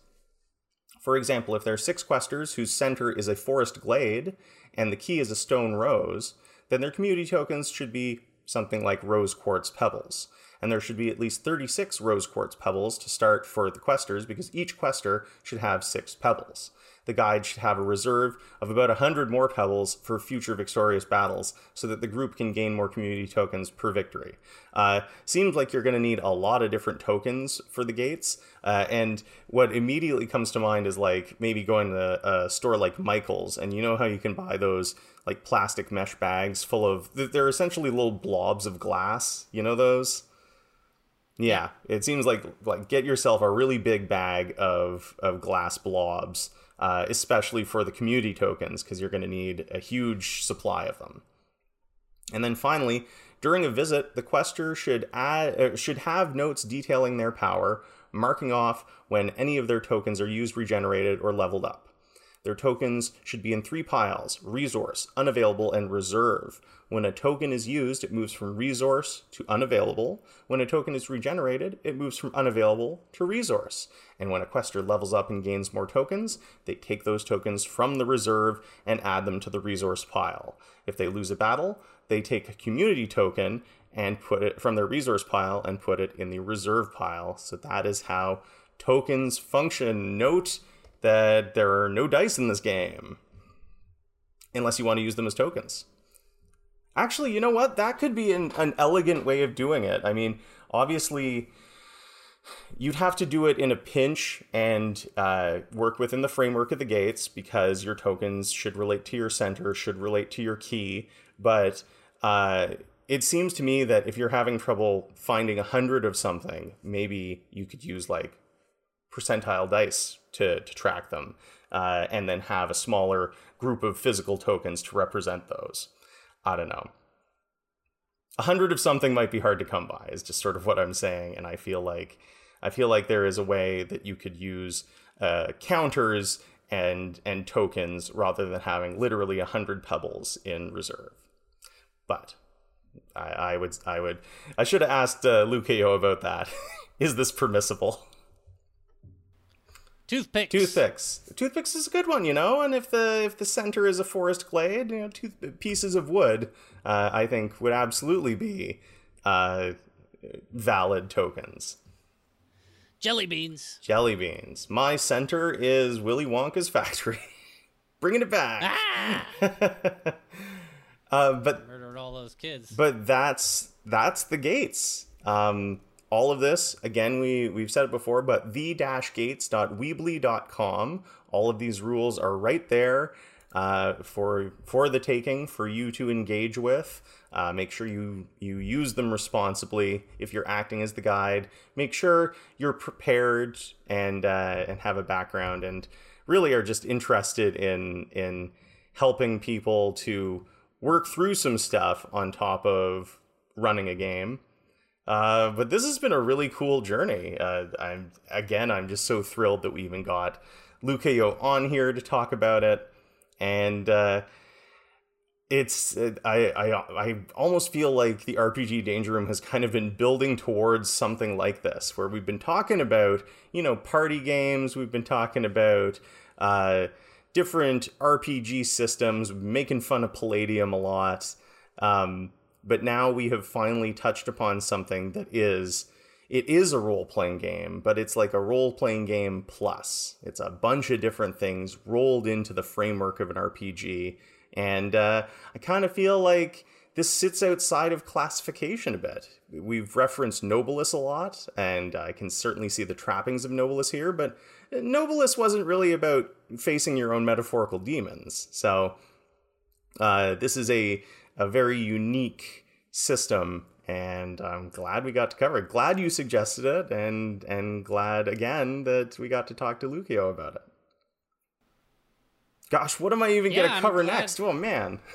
For example, if there are six questers whose center is a forest glade and the key is a stone rose, then their community tokens should be something like rose quartz pebbles. And there should be at least 36 rose quartz pebbles to start for the questers because each quester should have six pebbles the guide should have a reserve of about 100 more pebbles for future victorious battles so that the group can gain more community tokens per victory. Uh, seems like you're going to need a lot of different tokens for the gates. Uh, and what immediately comes to mind is like maybe going to a store like Michael's, and you know how you can buy those like plastic mesh bags full of, they're essentially little blobs of glass. You know those? Yeah, it seems like like get yourself a really big bag of of glass blobs uh, especially for the community tokens, because you're going to need a huge supply of them. And then finally, during a visit, the quester should add uh, should have notes detailing their power, marking off when any of their tokens are used, regenerated, or leveled up. Their tokens should be in three piles resource, unavailable, and reserve. When a token is used, it moves from resource to unavailable. When a token is regenerated, it moves from unavailable to resource. And when a quester levels up and gains more tokens, they take those tokens from the reserve and add them to the resource pile. If they lose a battle, they take a community token and put it from their resource pile and put it in the reserve pile. So that is how tokens function. Note that there are no dice in this game unless you want to use them as tokens. Actually, you know what? That could be an, an elegant way of doing it. I mean, obviously, you'd have to do it in a pinch and uh, work within the framework of the gates because your tokens should relate to your center, should relate to your key. But uh, it seems to me that if you're having trouble finding a hundred of something, maybe you could use like percentile dice to, to track them, uh, and then have a smaller group of physical tokens to represent those. I don't know. A hundred of something might be hard to come by, is just sort of what I'm saying, and I feel like I feel like there is a way that you could use uh, counters and and tokens rather than having literally a hundred pebbles in reserve. But I, I, would I would I should have asked uh, Lucayo about that. is this permissible? Toothpicks. Toothpicks. Toothpicks is a good one, you know. And if the if the center is a forest glade, you know, tooth pieces of wood, uh, I think would absolutely be uh, valid tokens. Jelly beans. Jelly beans. My center is Willy Wonka's factory. Bringing it back. Ah! uh, but murdered all those kids. But that's that's the gates. Um, all of this again we we've said it before but the-gates.weebly.com all of these rules are right there uh, for for the taking for you to engage with. Uh, make sure you you use them responsibly. If you're acting as the guide make sure you're prepared and uh, and have a background and really are just interested in in helping people to work through some stuff on top of running a game uh, but this has been a really cool journey. Uh, I'm again, I'm just so thrilled that we even got Lucayo on here to talk about it, and uh, it's I, I I almost feel like the RPG Danger Room has kind of been building towards something like this, where we've been talking about you know party games, we've been talking about uh, different RPG systems, making fun of Palladium a lot. Um, but now we have finally touched upon something that is it is a role playing game, but it's like a role playing game plus. It's a bunch of different things rolled into the framework of an RPG. And uh, I kind of feel like this sits outside of classification a bit. We've referenced Nobilis a lot, and I can certainly see the trappings of Nobilis here, but Nobilis wasn't really about facing your own metaphorical demons. So uh, this is a a very unique system and I'm glad we got to cover it. Glad you suggested it, and and glad again that we got to talk to Lucayo about it. Gosh, what am I even Yeah, gonna cover glad- next? Oh man.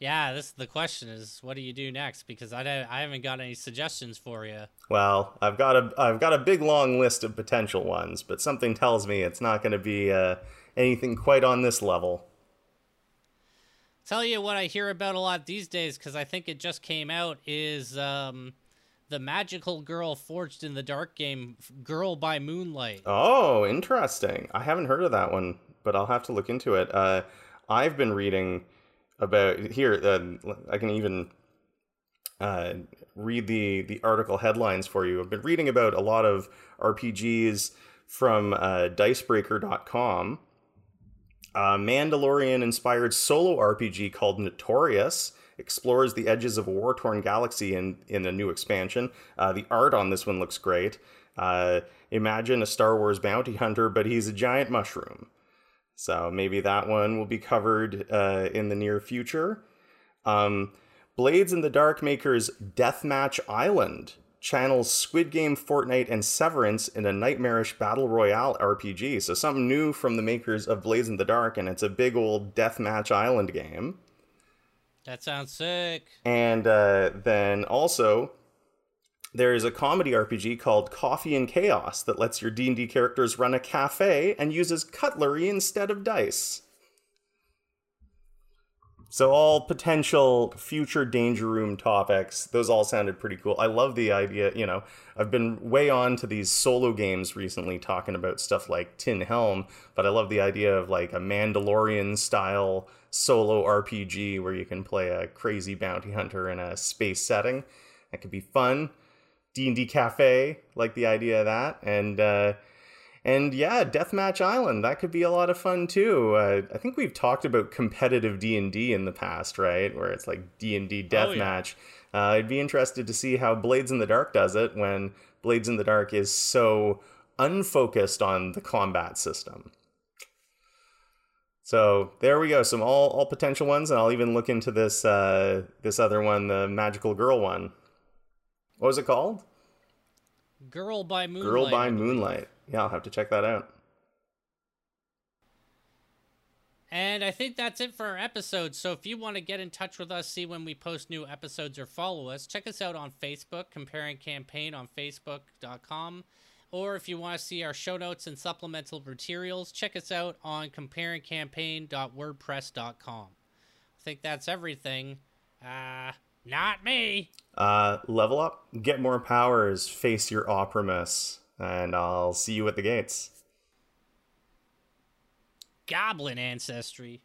Yeah, this the question is, what do you do next? Because I don't, I haven't got any suggestions for you. Well, I've got a I've got a big long list of potential ones, but something tells me it's not going to be uh, anything quite on this level. Tell you what I hear about a lot these days because I think it just came out is um, the magical girl forged in the dark game, Girl by Moonlight. Oh, interesting. I haven't heard of that one, but I'll have to look into it. Uh, I've been reading about here. Uh, I can even uh, read the the article headlines for you. I've been reading about a lot of RPGs from uh, Dicebreaker.com. A Mandalorian inspired solo RPG called Notorious explores the edges of a war torn galaxy in, in a new expansion. Uh, the art on this one looks great. Uh, imagine a Star Wars bounty hunter, but he's a giant mushroom. So maybe that one will be covered uh, in the near future. Um, Blades in the Dark makers Deathmatch Island channels Squid Game, Fortnite, and Severance in a nightmarish battle royale RPG. So something new from the makers of Blades in the Dark, and it's a big old Deathmatch Island game. That sounds sick. And uh, then also, there is a comedy RPG called Coffee and Chaos that lets your D&D characters run a cafe and uses cutlery instead of dice. So all potential future danger room topics, those all sounded pretty cool. I love the idea, you know, I've been way on to these solo games recently talking about stuff like Tin Helm, but I love the idea of like a Mandalorian style solo RPG where you can play a crazy bounty hunter in a space setting. That could be fun. D&D cafe, like the idea of that. And uh and yeah, Deathmatch Island, that could be a lot of fun too. Uh, I think we've talked about competitive D&D in the past, right? Where it's like D&D Oh, yeah. deathmatch. uh, I'd be interested to see how Blades in the Dark does it when Blades in the Dark is so unfocused on the combat system. So there we go. Some all, all potential ones, and I'll even look into this uh, this other one, the magical girl one. What was it called? Girl by Moonlight. Girl by Moonlight. Yeah, I'll have to check that out. And I think that's it for our episode. So if you want to get in touch with us, see when we post new episodes or follow us, check us out on Facebook, Compare & Campaign on Facebook.com. Or if you want to see our show notes and supplemental materials, check us out on comparingcampaign.wordpress.com. I think that's everything. Uh, not me. Uh, level up, get more powers, face your Oprimus, and I'll see you at the gates. Goblin ancestry.